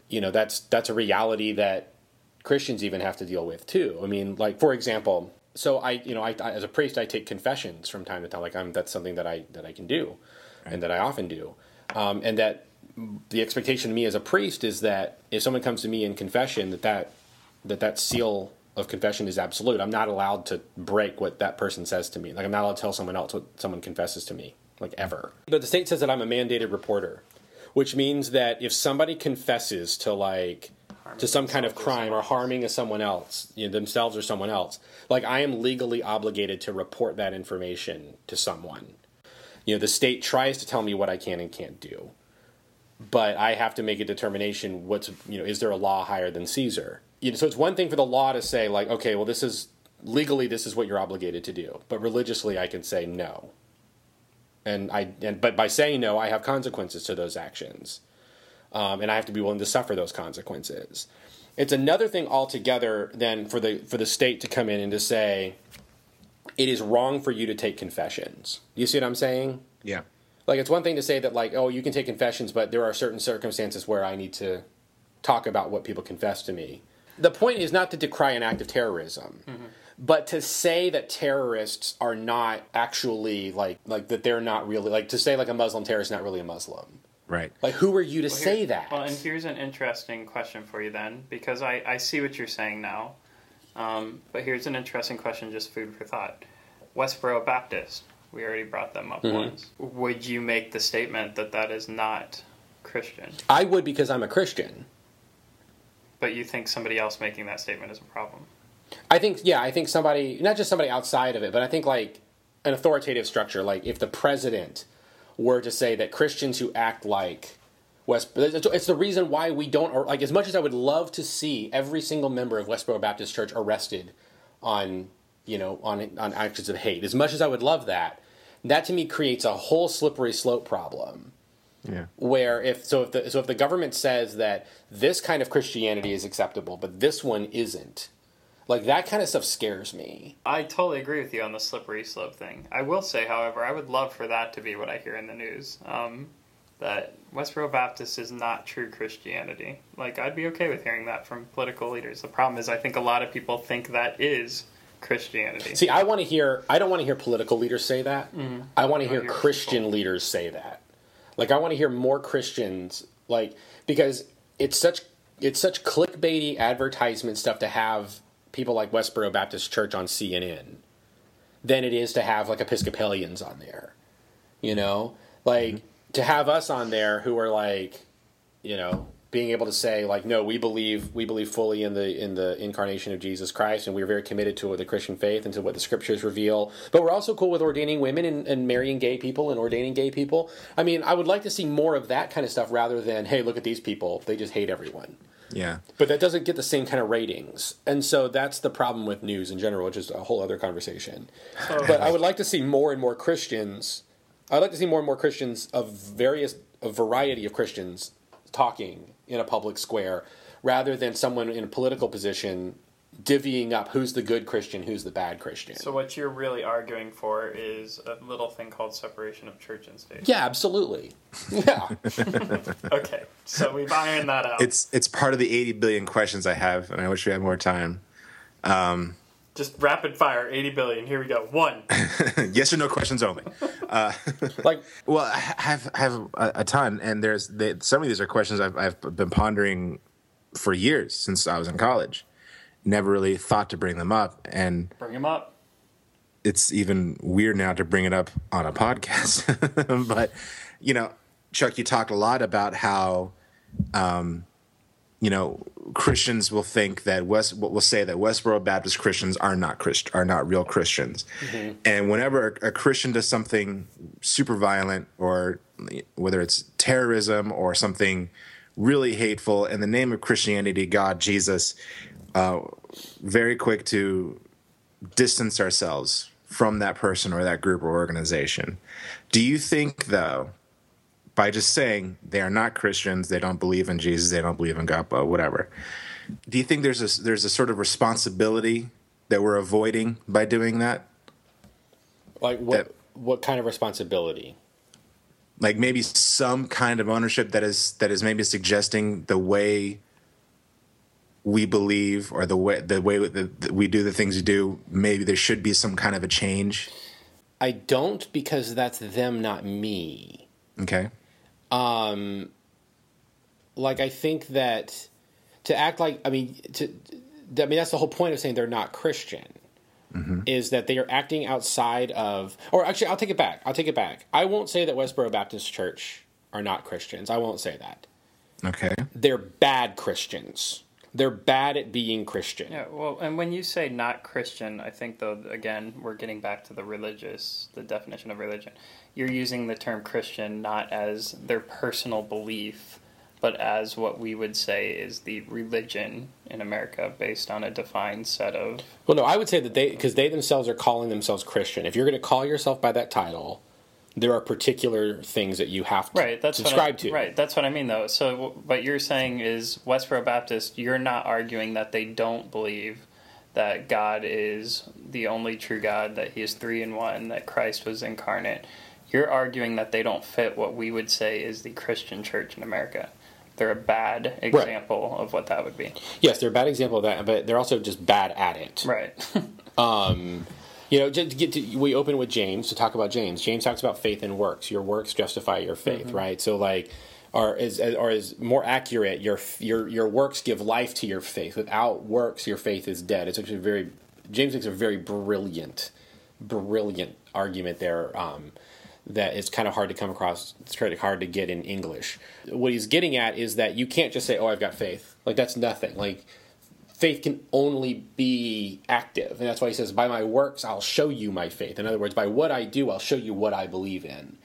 you know, that's that's a reality that Christians even have to deal with too. I mean, like for example, so I, you know, I, I as a priest, I take confessions from time to time. Like I'm, that's something that I that I can do, right. and that I often do, um, and that the expectation of me as a priest is that if someone comes to me in confession, that that that that seal of confession is absolute. I'm not allowed to break what that person says to me. Like I'm not allowed to tell someone else what someone confesses to me, like ever. But the state says that I'm a mandated reporter, which means that if somebody confesses to like to some kind of crime or harming someone else, you know, themselves or someone else, like I am legally obligated to report that information to someone. You know, the state tries to tell me what I can and can't do, but I have to make a determination. What's you know, is there a law higher than Caesar? You know, so it's one thing for the law to say like, okay, well, this is legally this is what you're obligated to do, but religiously I can say no. And I and but by saying no, I have consequences to those actions um, and I have to be willing to suffer those consequences. It's another thing altogether then for the for the state to come in and to say it is wrong for you to take confessions. You see what I'm saying? Yeah. Like it's one thing to say that like oh you can take confessions, but there are certain circumstances where I need to talk about what people confess to me. The point is not to decry an act of terrorism. Mm-hmm but to say that terrorists are not actually like like that they're not really like to say like a muslim terrorist is not really a muslim Right. Like, who are you to well, say that? Well, and here's an interesting question for you then, because I, I see what you're saying now. Um, but here's an interesting question, just food for thought. Westboro Baptist, we already brought them up mm-hmm. once. Would you make the statement that that is not Christian? I would because I'm a Christian. But you think somebody else making that statement is a problem? I think, yeah, I think somebody, not just somebody outside of it, but I think like an authoritative structure, like if the president were to say that Christians who act like West, it's the reason why we don't, or like, as much as I would love to see every single member of Westboro Baptist Church arrested on, you know, on on actions of hate, as much as I would love that, that to me creates a whole slippery slope problem. Yeah. Where if so if the so if the government says that this kind of Christianity is acceptable, but this one isn't, like that kind of stuff scares me. I totally agree with you on the slippery slope thing. I will say, however, I would love for that to be what I hear in the news. Um, that Westboro Baptist is not true Christianity. Like I'd be okay with hearing that from political leaders. The problem is, I think a lot of people think that is Christianity. See, I want to hear. I don't want to hear political leaders say that. Mm-hmm. I want to hear, hear Christian people. leaders say that. Like I want to hear more Christians like because it's such it's such clickbaity advertisement stuff to have people like Westboro Baptist Church on CNN than it is to have like Episcopalians on there. You know, like mm-hmm. to have us on there who are like, you know, being able to say like, no, we believe we believe fully in the in the incarnation of Jesus Christ, and we're very committed to the Christian faith and to what the Scriptures reveal. But we're also cool with ordaining women and, and marrying gay people and ordaining gay people. I mean, I would like to see more of that kind of stuff rather than, hey, look at these people, they just hate everyone. Yeah. But that doesn't get the same kind of ratings. And so that's the problem with news in general, which is a whole other conversation. Oh. But I would like to see more and more Christians. I'd like to see more and more Christians of various, a variety of Christians talking in a public square rather than someone in a political position divvying up who's the good Christian, who's the bad Christian. So what you're really arguing for is a little thing called separation of church and state. Yeah, absolutely. Yeah. okay, so we've ironed that out. It's it's part of the 80 billion questions I have, and I wish we had more time. Um, Just rapid fire, 80 billion. Here we go. One. yes or no questions only. Uh, like, well, I have I have a, a ton, and there's they, some of these are questions I've I've been pondering for years since I was in college never really thought to bring them up. And bring them up. it's even weird now to bring it up on a podcast. but you know, Chuck, you talked a lot about how, um, you know, Christians will think that West will say that Westboro Baptist Christians are not Christ are not real Christians, mm-hmm. and whenever a, a Christian does something super violent or whether it's terrorism or something really hateful in the name of Christianity, God, Jesus, uh, very quick to distance ourselves from that person or that group or organization. Do you think, though, by just saying they are not Christians, they don't believe in Jesus, they don't believe in God, but whatever, do you think there's a there's a sort of responsibility that we're avoiding by doing that? Like what? That, what kind of responsibility? Like maybe some kind of ownership that is that is maybe suggesting the way we believe or the way the way that we do the things we do maybe there should be some kind of a change i don't because that's them not me okay um like i think that to act like i mean to i mean that's the whole point of saying they're not christian mm-hmm. is that they are acting outside of or actually i'll take it back. I'll take it back. I won't say that westboro baptist church are not christians. I won't say that. Okay. They're bad christians they're bad at being Christian. Yeah, well, and when you say not Christian, I think though again we're getting back to the religious, the definition of religion. You're using the term Christian not as their personal belief, but as what we would say is the religion in America based on a defined set of. Well, no, I would say that they because they themselves are calling themselves Christian. If you're going to call yourself by that title, there are particular things that you have to right, that's subscribe I, to. Right, that's what I mean, though. So what you're saying is Westboro Baptist. You're not arguing that they don't believe that God is the only true God, that He is three in one, that Christ was incarnate. You're arguing that they don't fit what we would say is the Christian church in America. They're a bad example right. of what that would be. Yes, they're a bad example of that, but they're also just bad at it. Right. um, you know, to get to, we open with James to talk about James. James talks about faith and works. Your works justify your faith, mm-hmm. right? So like, or is or is more accurate. Your your your works give life to your faith. Without works, your faith is dead. It's actually very James makes a very brilliant, brilliant argument there. Um, that is kind of hard to come across. It's kind of hard to get in English. What he's getting at is that you can't just say, "Oh, I've got faith." Like that's nothing. Like faith can only be active. And that's why he says, By my works, I'll show you my faith. In other words, by what I do, I'll show you what I believe in.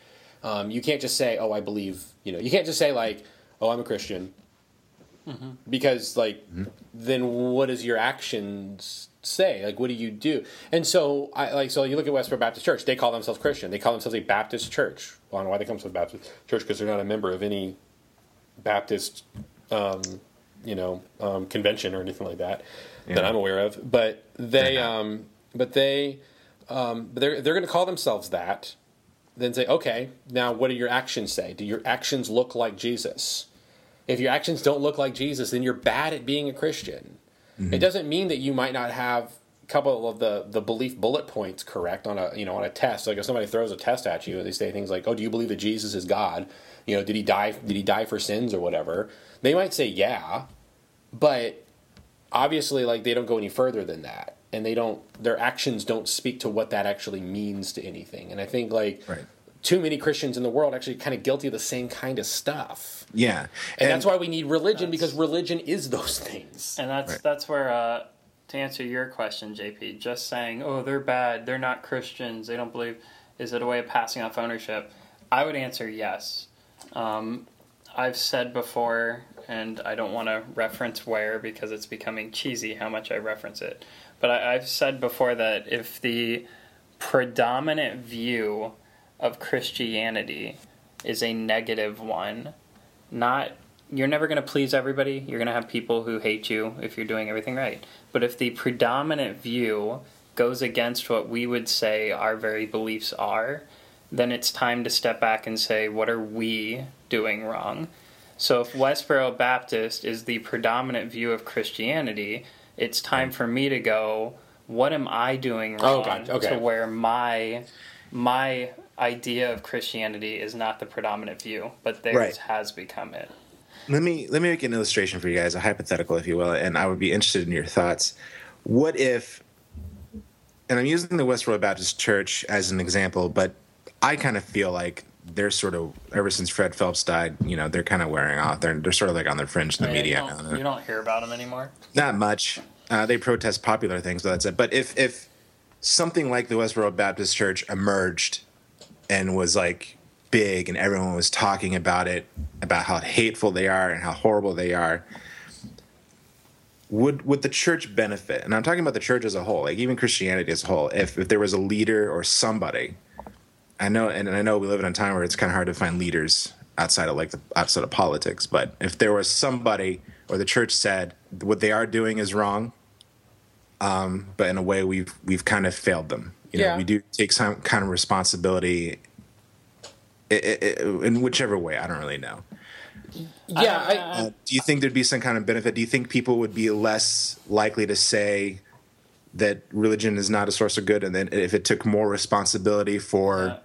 Um, you can't just say, Oh, I believe, you know, you can't just say, like, Oh, I'm a Christian. Mm-hmm. Because, like, mm-hmm. then what does your actions say? Like, what do you do? And so, I like, so you look at Westboro Baptist Church, they call themselves Christian. They call themselves a Baptist church. Well, I don't know why they come to a Baptist church because they're not a member of any Baptist um, you know um, convention or anything like that yeah. that I'm aware of. But they, um, but they, um, they're they're going to call themselves that. Then say, okay, now what do your actions say? Do your actions look like Jesus? If your actions don't look like Jesus, then you're bad at being a Christian. Mm-hmm. It doesn't mean that you might not have a couple of the, the belief bullet points correct on a you know on a test. Like if somebody throws a test at you and they say things like, "Oh, do you believe that Jesus is God?" You know, did he die? Did he die for sins or whatever? They might say yeah, but obviously, like they don't go any further than that, and they don't. Their actions don't speak to what that actually means to anything. And I think like. Right. Too many Christians in the world actually kind of guilty of the same kind of stuff. Yeah, and, and that's why we need religion because religion is those things. And that's right. that's where uh, to answer your question, JP, just saying, oh, they're bad, they're not Christians, they don't believe, is it a way of passing off ownership? I would answer yes. Um, I've said before and I don't want to reference where because it's becoming cheesy how much I reference it. But I, I've said before that if the predominant view of Christianity is a negative one, not you're never going to please everybody. You're going to have people who hate you if you're doing everything right. But if the predominant view goes against what we would say our very beliefs are, then it's time to step back and say, what are we doing wrong? So if Westboro Baptist is the predominant view of Christianity, it's time for me to go, what am I doing oh, wrong oh, okay. to where my my idea of Christianity is not the predominant view, but theirs right. has become it. Let me let me make an illustration for you guys, a hypothetical, if you will, and I would be interested in your thoughts. What if and I'm using the Westboro Baptist Church as an example, but I kind of feel like they're sort of ever since Fred Phelps died, you know, they're kind of wearing off. They're they're sort of like on the fringe in the Yeah, media. You don't, you don't hear about them anymore. Not much. Uh, they protest popular things, but that's it. But if if something like the Westboro Baptist Church emerged and was like big, and everyone was talking about it, about how hateful they are and how horrible they are, would would the church benefit? And I'm talking about the church as a whole, like even Christianity as a whole. If if there was a leader or somebody, I know, and I know we live in a time where it's kind of hard to find leaders outside of like the outside of politics. But if there was somebody, or the church said what they are doing is wrong, um, but in a way we've we've kind of failed them. You know, Yeah. we do take some kind of responsibility. In whichever way, I don't really know. Yeah, I, Uh, do you think there'd be some kind of benefit? Do you think people would be less likely to say that religion is not a source of good, and then if it took more responsibility for Yeah.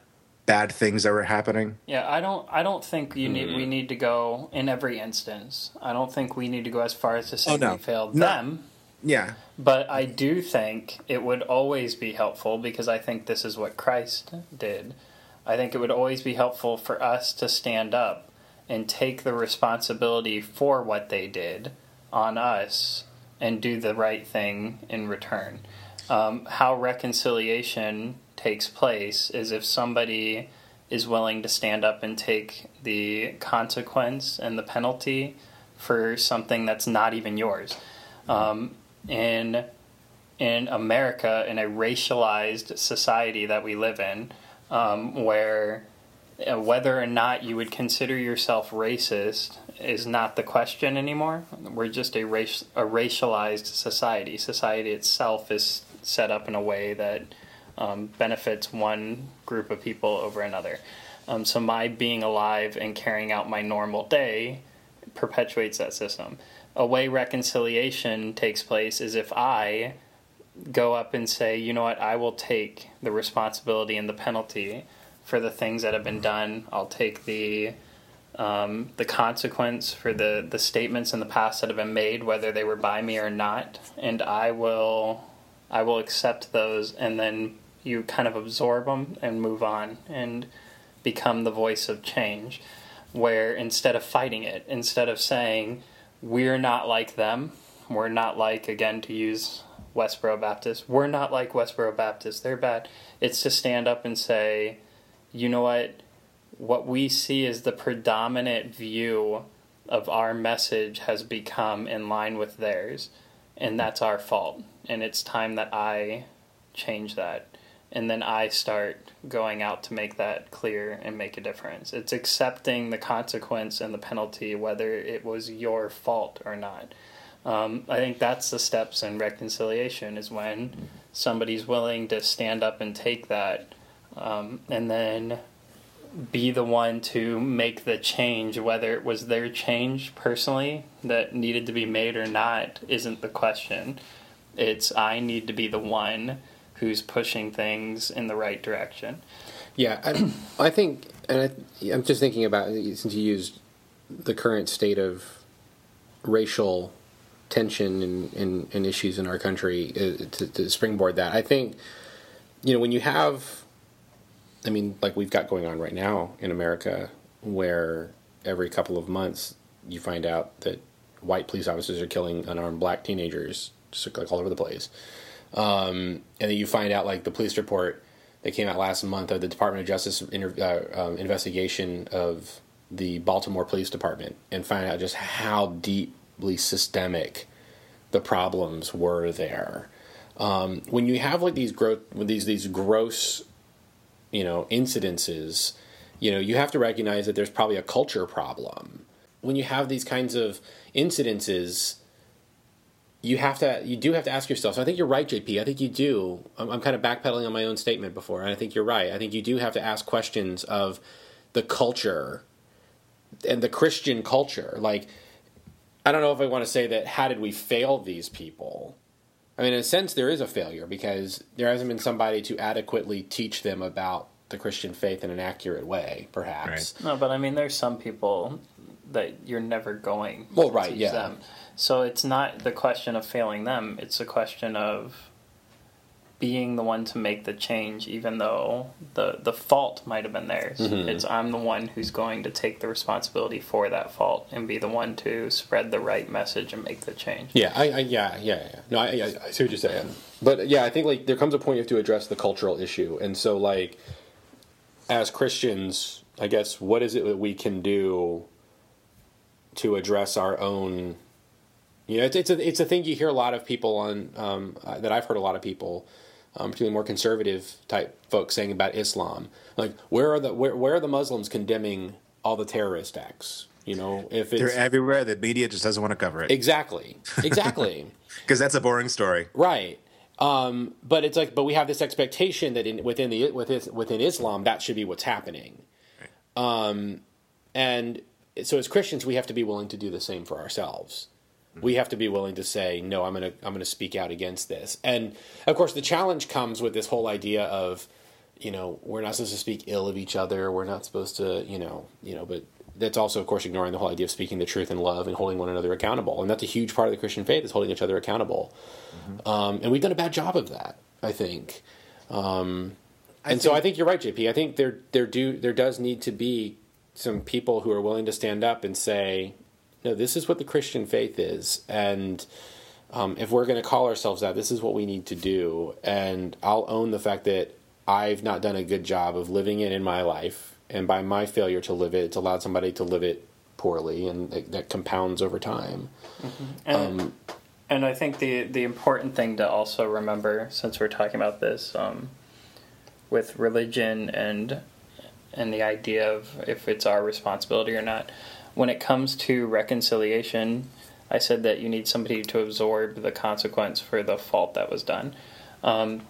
bad things that were happening? Yeah, I don't. I don't think you need. We mm-hmm. need to go in every instance. I don't think we need to go as far as to oh, say Oh, no. we failed No. them. Yeah, But I do think it would always be helpful because I think this is what Christ did. I think it would always be helpful for us to stand up and take the responsibility for what they did on us and do the right thing in return. Um, how reconciliation takes place is if somebody is willing to stand up and take the consequence and the penalty for something that's not even yours. Um, in in America, in a racialized society that we live in, um, where uh, whether or not you would consider yourself racist is not the question anymore. We're just a race, a racialized society. Society itself is set up in a way that um, benefits one group of people over another. Um, so my being alive and carrying out my normal day perpetuates that system. A way reconciliation takes place is if I go up and say, you know what, I will take the responsibility and the penalty for the things that have been done. I'll take the um, the consequence for the, the statements in the past that have been made, whether they were by me or not, and I will I will accept those, and then you kind of absorb them and move on and become the voice of change. Where instead of fighting it, instead of saying we're not like them, we're not like again to use Westboro Baptist, we're not like Westboro Baptist, they're bad. It's to stand up and say, you know what, what we see is the predominant view of our message has become in line with theirs, and that's our fault. And it's time that I change that. And then I start going out to make that clear and make a difference. It's accepting the consequence and the penalty, whether it was your fault or not. Um, I think that's the steps in reconciliation is when somebody's willing to stand up and take that, um, and then be the one to make the change, whether it was their change personally that needed to be made or not, isn't the question. It's I need to be the one who's pushing things in the right direction. Yeah, I, I think, and I, I'm just thinking about since you used the current state of racial tension and, and, and issues in our country uh, to, to springboard that. I think, you know, when you have, I mean, like we've got going on right now in America, where every couple of months you find out that white police officers are killing unarmed black teenagers, just like all over the place. Um, and then you find out, like the police report that came out last month of the Department of Justice inter- uh, um, investigation of the Baltimore Police Department, and find out just how deeply systemic the problems were there. Um, when you have like these gross, these these gross, you know, incidences, you know, you have to recognize that there's probably a culture problem. When you have these kinds of incidences, you have to you do have to ask yourself so i think you're right jp i think you do I'm, I'm kind of backpedaling on my own statement before and i think you're right i think you do have to ask questions of the culture and the christian culture like i don't know if i want to say that how did we fail these people i mean in a sense there is a failure because there hasn't been somebody to adequately teach them about the christian faith in an accurate way perhaps No, but I mean, there's some people that you're never going Well, to right, teach yeah. them. So it's not the question of failing them; it's a question of being the one to make the change, even though the the fault might have been theirs. Mm-hmm. It's I'm the one who's going to take the responsibility for that fault and be the one to spread the right message and make the change. Yeah, I, I yeah, yeah, yeah. No, I, I, I see what you're saying. But yeah, I think like there comes a point you have to address the cultural issue, and so like as Christians, I guess what is it that we can do to address our own? You know, it's it's a it's a thing you hear a lot of people on um, uh, that I've heard a lot of people, um, particularly more conservative type folks saying about Islam. Like, where are the where, where are the Muslims condemning all the terrorist acts? You know, if it's They're everywhere. The media just doesn't want to cover it exactly, exactly. because that's a boring story. Right. Um, but it's like, but we have this expectation that in, within the within, within Islam that should be what's happening, um, and so as Christians we have to be willing to do the same for ourselves. We have to be willing to say, no, I'm gonna I'm gonna speak out against this. And of course, the challenge comes with this whole idea of, you know, we're not supposed to speak ill of each other. We're not supposed to, you know, you know, but that's also, of course, ignoring the whole idea of speaking the truth in love and holding one another accountable. And that's a huge part of the Christian faith is holding each other accountable. Um, and we've done a bad job of that, I think. Um, and so I think you're right, JP. I think there there do there does need to be some people who are willing to stand up and say, no, this is what the Christian faith is, and um, if we're going to call ourselves that, this is what we need to do. And I'll own the fact that I've not done a good job of living it in my life, and by my failure to live it, it's allowed somebody to live it poorly, and that, that compounds over time. And, and I think the the important thing to also remember, since we're talking about this, um, with religion and and the idea of if it's our responsibility or not, when it comes to reconciliation, I said that you need somebody to absorb the consequence for the fault that was done. Um,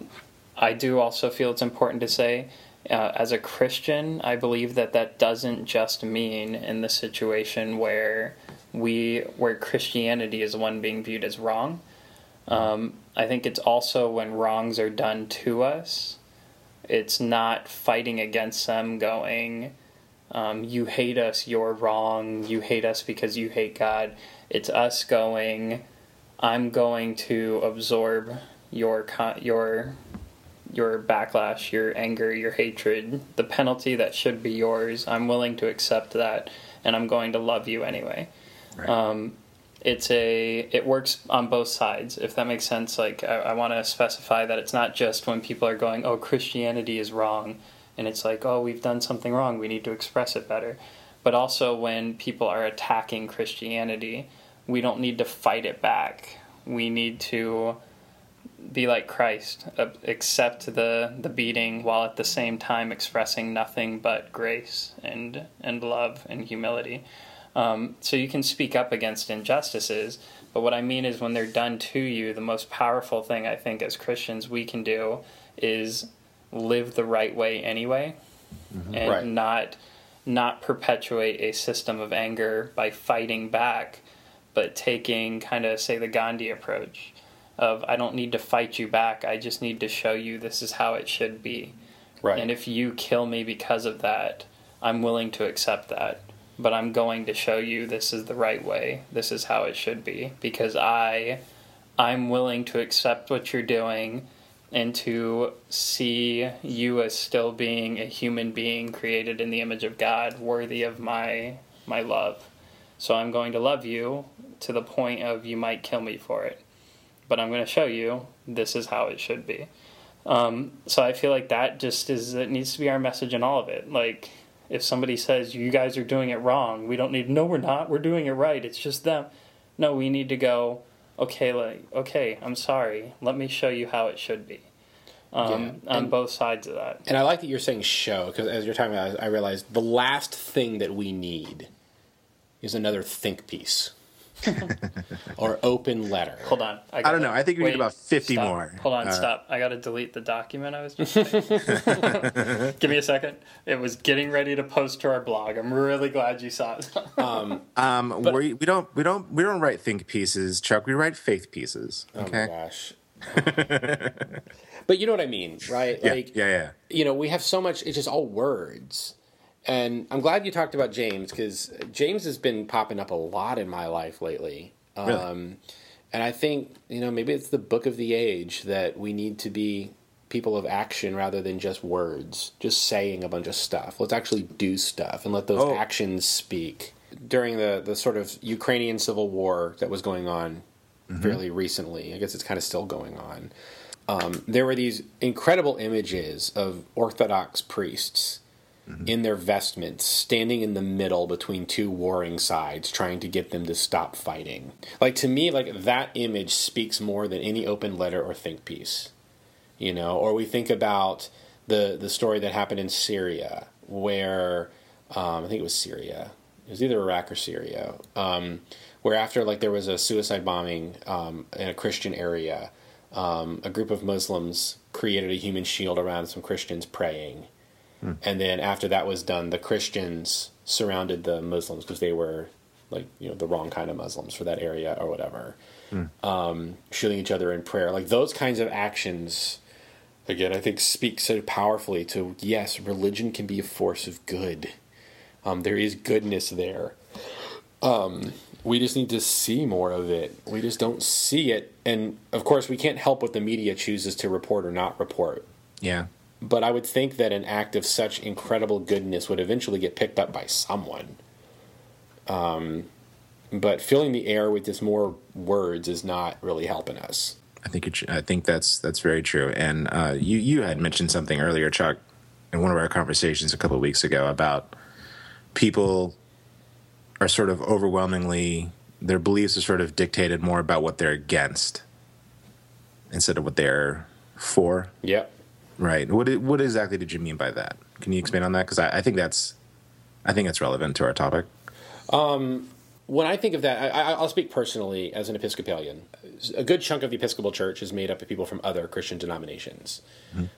I do also feel it's important to say, uh, as a Christian, I believe that that doesn't just mean in the situation where we where Christianity is one being viewed as wrong. Um, I think it's also when wrongs are done to us. It's not fighting against them, going, um, "You hate us, you're wrong. You hate us because you hate God." It's us going, "I'm going to absorb your your your backlash, your anger, your hatred, the penalty that should be yours. I'm willing to accept that, and I'm going to love you anyway." Right. Um, it's a it works on both sides if that makes sense like i, I want to specify that it's not just when people are going oh christianity is wrong and it's like oh we've done something wrong we need to express it better. But also when people are attacking christianity we don't need to fight it back. We need to be like christ accept the the beating while at the same time expressing nothing but grace and and love and humility. Um, so you can speak up against injustices, but what I mean is when they're done to you, the most powerful thing I think as Christians we can do is live the right way anyway, mm-hmm. and Right. not not perpetuate a system of anger by fighting back, but taking kind of say the Gandhi approach of I don't need to fight you back, I just need to show you this is how it should be. Right. And if you kill me because of that, I'm willing to accept that. But I'm going to show you this is the right way. This is how it should be because I I'm willing to accept what you're doing and to see you as still being a human being created in the image of God, worthy of my my love. So I'm going to love you to the point of you might kill me for it. But I'm going to show you this is how it should be. Um, so I feel like that just is it needs to be our message in all of it. Like if somebody says you guys are doing it wrong, we don't need no we're not. We're doing it right. It's just them. No, we need to go okay, like okay, I'm sorry. Let me show you how it should be. Um, Yeah, on and- both sides of that. And I like that you're saying show because as you're talking about, it, I realized the last thing that we need is another think piece or open letter. Hold on. I don't know. I think we need about 50 stop. more. Hold on, Uh, stop. I got to delete the document I was just saying. Give me a second. It was getting ready to post to our blog. I'm really glad you saw it. Um, um, we, we don't we don't we don't write think pieces, Chuck. We write faith pieces. Oh my Okay. gosh. but you know what I mean, right? yeah, Like, yeah, yeah. you know, we have so much, it's just all words. And I'm glad you talked about James because James has been popping up a lot in my life lately. Really? Um, and I think, you know, maybe it's the book of the age that we need to be people of action rather than just words, just saying a bunch of stuff. Let's actually do stuff and let those Oh. actions speak. During the, the sort of Ukrainian civil war that was going on fairly recently, I guess it's kind of still going on, um, there were these incredible images of Orthodox priests in their vestments, standing in the middle between two warring sides, trying to get them to stop fighting. Like to me, like that image speaks more than any open letter or think piece. You know, or we think about the the story that happened in Syria, where um, I think it was Syria. It was either Iraq or Syria, um, where after like there was a suicide bombing um, in a Christian area, um, a group of Muslims created a human shield around some Christians praying and then after that was done, the Christians surrounded the Muslims because they were like you know the wrong kind of Muslims for that area or whatever, um, shooting each other in prayer. Like those kinds of actions, again, I think speak so powerfully to yes, religion can be a force of good. Um, there is goodness there. Um, we just need to see more of it. We just don't see it, and of course, we can't help what the media chooses to report or not report Yeah. But I would think that an act of such incredible goodness would eventually get picked up by someone. Um, but filling the air with just more words is not really helping us. I think it, I think that's that's very true. And uh, you you had mentioned something earlier, Chuck, in one of our conversations a couple of weeks ago about people are sort of overwhelmingly their beliefs are sort of dictated more about what they're against instead of what they're for. Yep. Right. What what exactly did you mean by that? Can you expand on that? Because I, I think that's I think it's relevant to our topic. Um, When I think of that, I, I- I'll speak personally as an Episcopalian. A good chunk of the Episcopal Church is made up of people from other Christian denominations.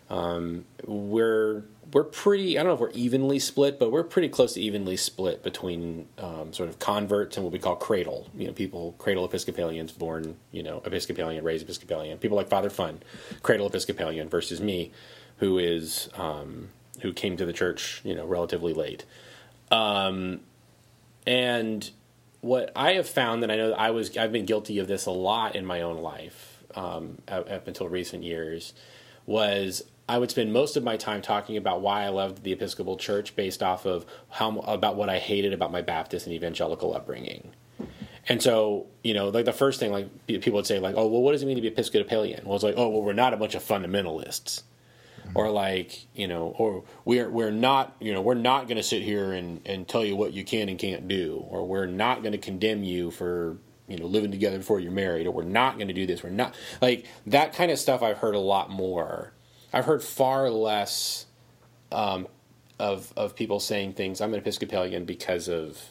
Um, we're we're pretty. I don't know if we're evenly split, but we're pretty close to evenly split between um, sort of converts and what we call cradle. You know, people cradle Episcopalians, born you know Episcopalian, raised Episcopalian. People like Father Fun, cradle Episcopalian, versus me, who is um, who came to the church you know relatively late. And what I have found, and I know I was, I've been guilty of this a lot in my own life um, up, until recent years, was I would spend most of my time talking about why I loved the Episcopal Church based off of how about what I hated about my Baptist and evangelical upbringing. And so, you know, like the first thing, like people would say, like, "Oh, well, what does it mean to be Episcopalian?" Well, it's like, "Oh, well, we're not a bunch of fundamentalists." Or like you know or we're we're not you know we're not going to sit here and and tell you what you can and can't do. Or we're not going to condemn you for you know living together before you're married. Or we're not going to do this. We're not like that kind of stuff i've heard a lot more. I've heard far less um, of of people saying things i'm an episcopalian because of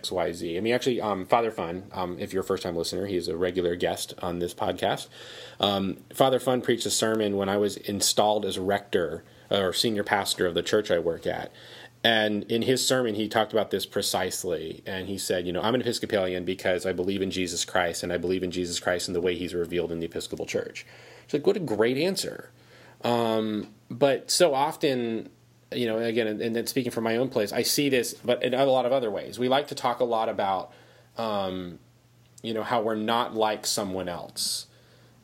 XYZ. I mean, actually, um, Father Fun, um, if you're a first time listener, he's a regular guest on this podcast. Um, Father Fun preached a sermon when I was installed as rector or senior pastor of the church I work at. And in his sermon, he talked about this precisely. And he said, You know, I'm an Episcopalian because I believe in Jesus Christ and I believe in Jesus Christ and the way he's revealed in the Episcopal Church. It's like, what a great answer. Um, but so often, you know, again, and, and then speaking from my own place, I see this, but in a lot of other ways. We like to talk a lot about, um, you know, how we're not like someone else.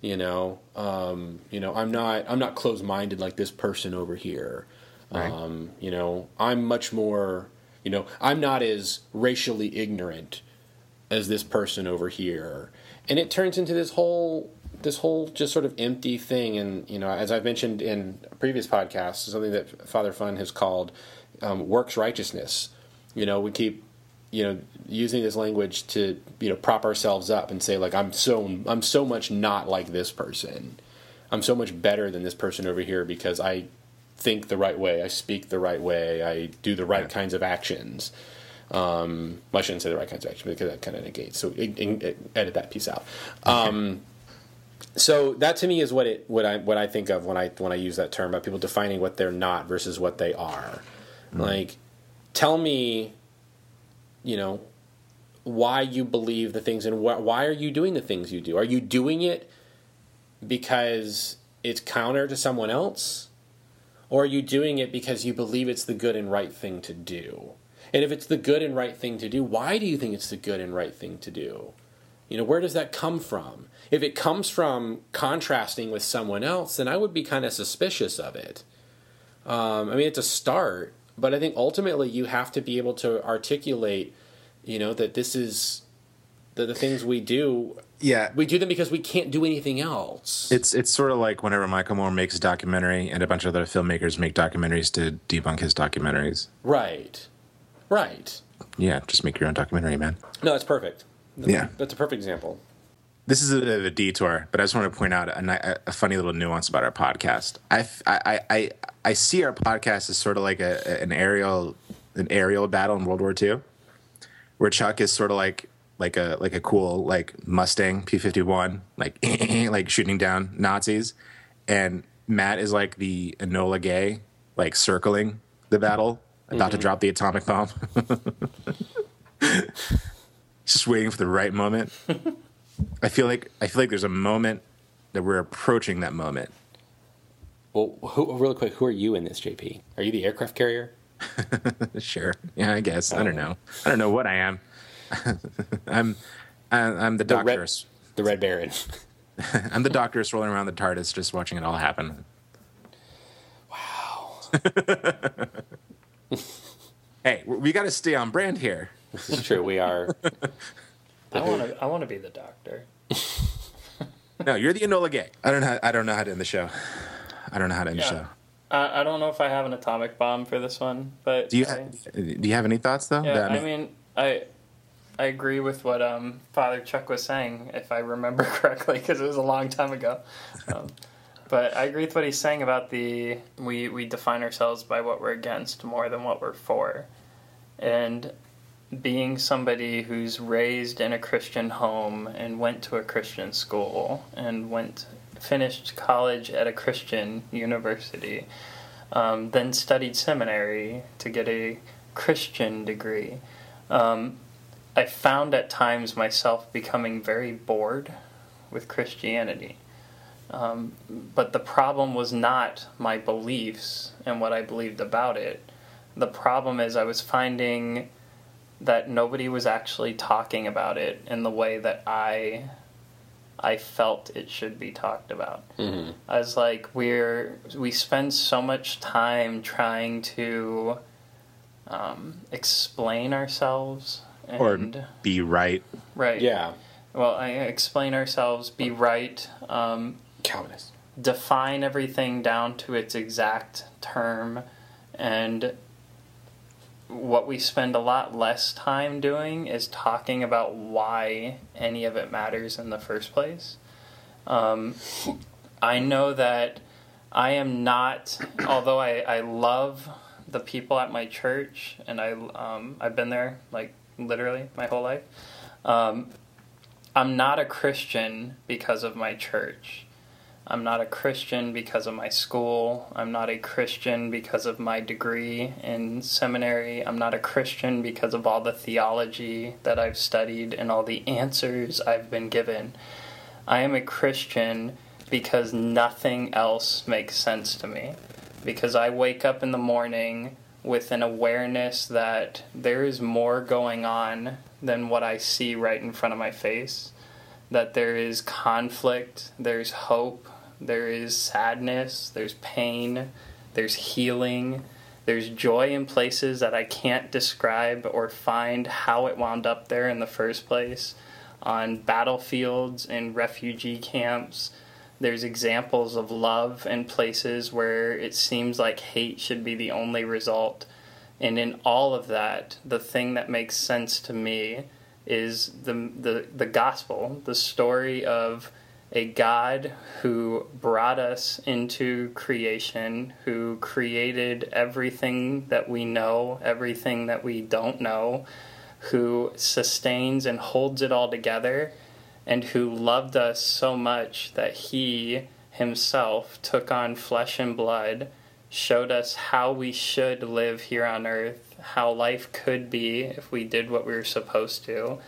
You know, um, you know, I'm not, I'm not closed-minded like this person over here. Right. Um, you know, I'm much more, you know, I'm not as racially ignorant as this person over here and it turns into this whole this whole just sort of empty thing and you know as i've mentioned in previous podcasts something that father fun has called um, works righteousness you know we keep you know using this language to you know prop ourselves up and say like i'm so i'm so much not like this person i'm so much better than this person over here because i think the right way i speak the right way i do the right kinds of actions um, well, I shouldn't say the right kinds of actions because that kind of negates. So it, it, edit that piece out. Um, so that to me is what it what I what I think of when I when I use that term about people defining what they're not versus what they are. Mm. Like, tell me, you know, why you believe the things and wh- why are you doing the things you do? Are you doing it because it's counter to someone else, or are you doing it because you believe it's the good and right thing to do? And if it's the good and right thing to do, why do you think it's the good and right thing to do? You know, where does that come from? If it comes from contrasting with someone else, then I would be kind of suspicious of it. Um, I mean, it's a start, but I think ultimately you have to be able to articulate, you know, that this is the, the things we do. Yeah, We do them because we can't do anything else. It's it's sort of like whenever Michael Moore makes a documentary and a bunch of other filmmakers make documentaries to debunk his documentaries. right. Right. Yeah, just make your own documentary, man. No, that's perfect. Yeah. That's a perfect example. This is a bit of a detour, but I just want to point out a, a funny little nuance about our podcast. I, I, I, I see our podcast as sort of like a, an aerial an aerial battle in World War II, where Chuck is sort of like like a like a cool like Mustang P fifty one like like shooting down Nazis, and Matt is like the Enola Gay like circling the battle, about to mm-hmm. drop the atomic bomb, just waiting for the right moment. I feel like I feel like there's a moment that we're approaching that moment. Well, who, real quick, who are you in this, JP? Are you the aircraft carrier? Sure. Yeah, I guess. I don't oh. know. I don't know what I am. I'm I- I'm the The red-. The Red Baron. I'm the doctor rolling around the TARDIS just watching it all happen. Wow. Hey, we- we got to stay on brand here. This is true. We are. I want to. I want to be the doctor. No, you're the Enola Gay. I don't know. I don't know how to end the show. I don't know how to end the show. I, I don't know if I have an atomic bomb for this one, but Do you I- do you have any thoughts though? Yeah, That- I mean, I I agree with what um, Father Chuck was saying, if I remember correctly, because it was a long time ago. Um, but I agree with what he's saying about the we we define ourselves by what we're against more than what we're for, and being somebody who's raised in a Christian home and went to a Christian school and went finished college at a Christian university, um, then studied seminary to get a Christian degree. Um, I found at times myself becoming very bored with Christianity. Um, but the problem was not my beliefs and what I believed about it. The problem is I was finding that nobody was actually talking about it in the way that I I felt it should be talked about. Mhm. I was like, we're we spend so much time trying to um, explain ourselves or and be right. right. Yeah. Well, I explain ourselves, be right, um, Calvinist. define everything down to its exact term, and what we spend a lot less time doing is talking about why any of it matters in the first place. Um, I know that I am not, although I, I love the people at my church, and I um, I've been there like literally my whole life. Um, I'm not a Christian because of my church. I'm not a Christian because of my school. I'm not a Christian because of my degree in seminary. I'm not a Christian because of all the theology that I've studied and all the answers I've been given. I am a Christian because nothing else makes sense to me. Because I wake up in the morning with an awareness that there is more going on than what I see right in front of my face. That there is conflict, there's hope, there is sadness, there's pain, there's healing, there's joy in places that I can't describe or find how it wound up there in the first place. On battlefields and refugee camps, there's examples of love in places where it seems like hate should be the only result. And in all of that, the thing that makes sense to me is the, the, the gospel, the story of a God who brought us into creation, who created everything that we know, everything that we don't know, who sustains and holds it all together, and who loved us so much that he himself took on flesh and blood, showed us how we should live here on earth, how life could be if we did what we were supposed to,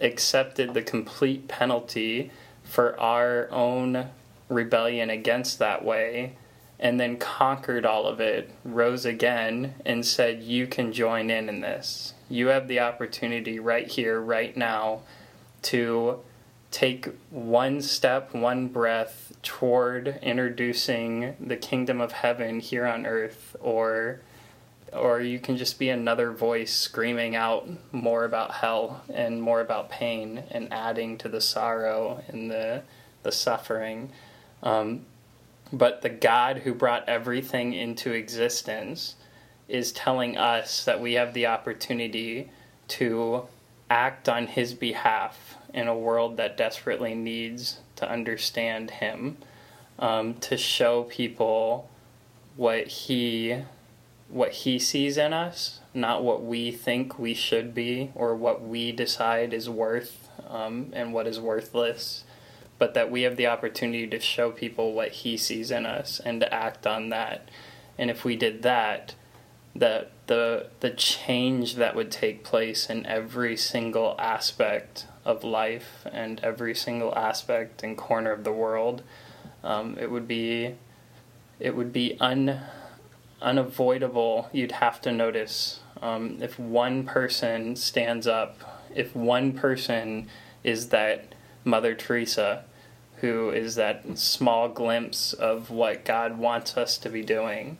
accepted the complete penalty for our own rebellion against that way, and then conquered all of it, rose again, and said, You can join in in this. You have the opportunity right here, right now, to take one step, one breath toward introducing the kingdom of heaven here on earth, or or you can just be another voice screaming out more about hell and more about pain and adding to the sorrow and the the suffering. Um, but the God who brought everything into existence is telling us that we have the opportunity to act on his behalf in a world that desperately needs to understand him, um, to show people what he what he sees in us, not what we think we should be or what we decide is worth um, and what is worthless, but that we have the opportunity to show people what he sees in us and to act on that. And if we did that, that the the change that would take place in every single aspect of life and every single aspect and corner of the world, um, it would be it would be un unavoidable. You'd have to notice um, if one person stands up, if one person is that Mother Teresa, who is that small glimpse of what God wants us to be doing,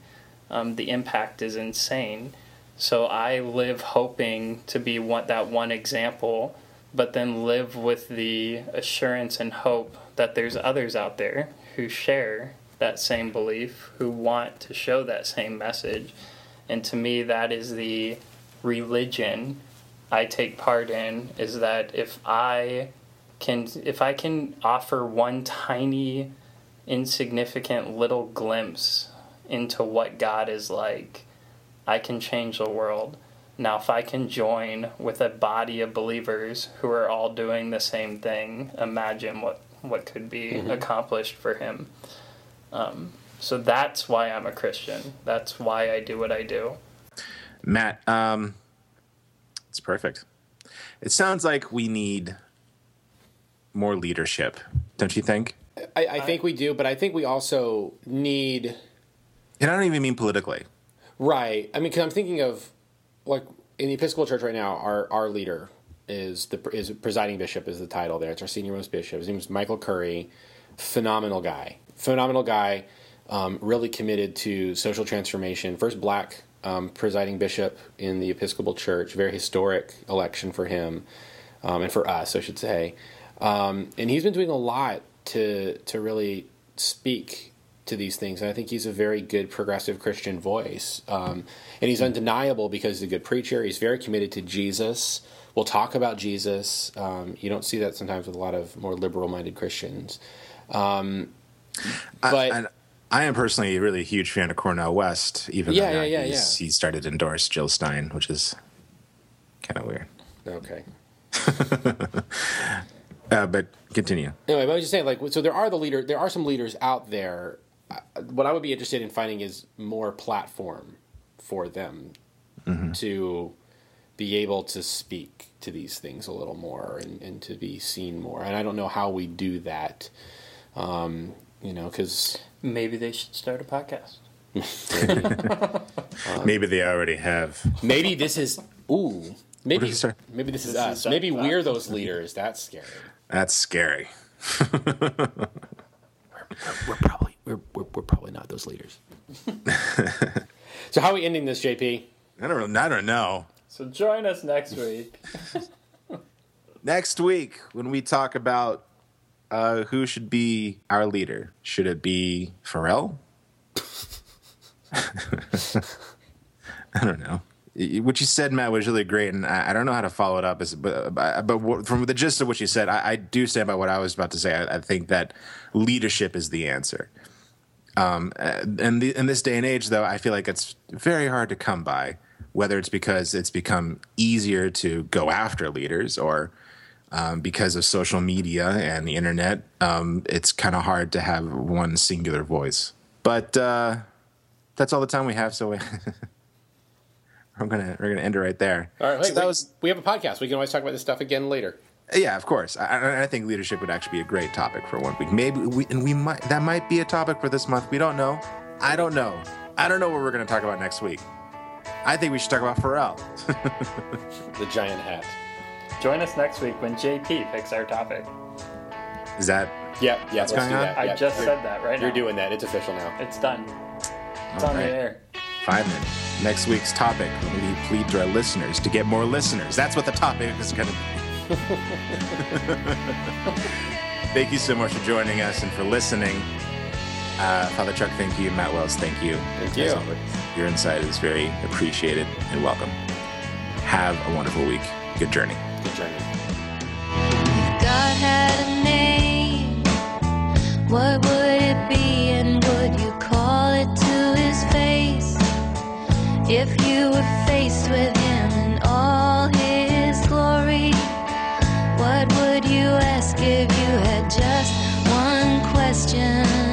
um, the impact is insane. So I live hoping to be one, that one example, but then live with the assurance and hope that there's others out there who share that same belief, who want to show that same message. And to me, that is the religion I take part in is that if I can if I can offer one tiny insignificant little glimpse into what God is like, I can change the world. Now, if I can join with a body of believers who are all doing the same thing, imagine what, what could be mm-hmm. accomplished for Him. Um, so that's why I'm a Christian. That's why I do what I do. Matt, um, it's perfect. It sounds like we need more leadership, don't you think? I, I think we do, but I think we also need. And I don't even mean politically. Right. I mean, because I'm thinking of like in the Episcopal Church right now, our our leader is the is presiding bishop is the title there. It's our senior most bishop. His name is Michael Curry. Phenomenal guy phenomenal guy, um, really committed to social transformation. First black um, presiding bishop in the Episcopal Church. Very historic election for him um, and for us, I should say. Um, and he's been doing a lot to to really speak to these things. And I think he's a very good progressive Christian voice. Um, and he's undeniable because he's a good preacher. He's very committed to Jesus. We'll talk about Jesus. Um, you don't see that sometimes with a lot of more liberal minded Christians. Um, but I, I, am personally really a really huge fan of Cornel West, even yeah, though yeah, yeah, yeah. he started to endorse Jill Stein, which is kind of weird. Okay. uh, but continue. Anyway, but I was just saying, like, so there are the leader, there are some leaders out there. Uh, what I would be interested in finding is more platform for them mm-hmm. to be able to speak to these things a little more and, and to be seen more. And I don't know how we do that. Um, you know, because maybe they should start a podcast. maybe they already have. Maybe this is ooh. Maybe maybe this is this us. Is maybe we're those leaders. That's scary. That's scary. we're, we're, probably we're, we're, we're probably not those leaders. so how are we ending this, JP? I don't I don't know. So join us next week. next week when we talk about uh, who should be our leader? Should it be Pharrell? I don't know. What you said, Matt, was really great, and I, I don't know how to follow it up. As, but, but from the gist of what you said, I, I do stand by what I was about to say. I, I think that leadership is the answer. Um, and the, in this day and age, though, I feel like it's very hard to come by. Whether it's because it's become easier to go after leaders, or um, because of social media and the internet, um, it's kind of hard to have one singular voice. But uh, that's all the time we have, so we I'm gonna we're gonna end it right there. All right, so that we, was we have a podcast. We can always talk about this stuff again later. Yeah, of course. I, I, think leadership would actually be a great topic for one week. Maybe we and we might that might be a topic for this month. We don't know. I don't know. I don't know what we're gonna talk about next week. I think we should talk about Pharrell. the giant hat. Join us next week when JP picks our topic. Is that Yeah, yeah. Let's going on? that. I Yeah, just you're- said that right You're now. doing that. It's official now. It's done. It's All on right. the air. five minutes? Next week's topic, we plead to our listeners to get more listeners. That's what the topic is going to be. thank you so much for joining us and for listening. Uh, Father Chuck, thank you. Matt Wells, thank you. Thank As you. always, Your insight is very appreciated and welcome. Have a wonderful week. Good journey. Continue. If you were faced with him in all his glory, what would you ask if you had just one question?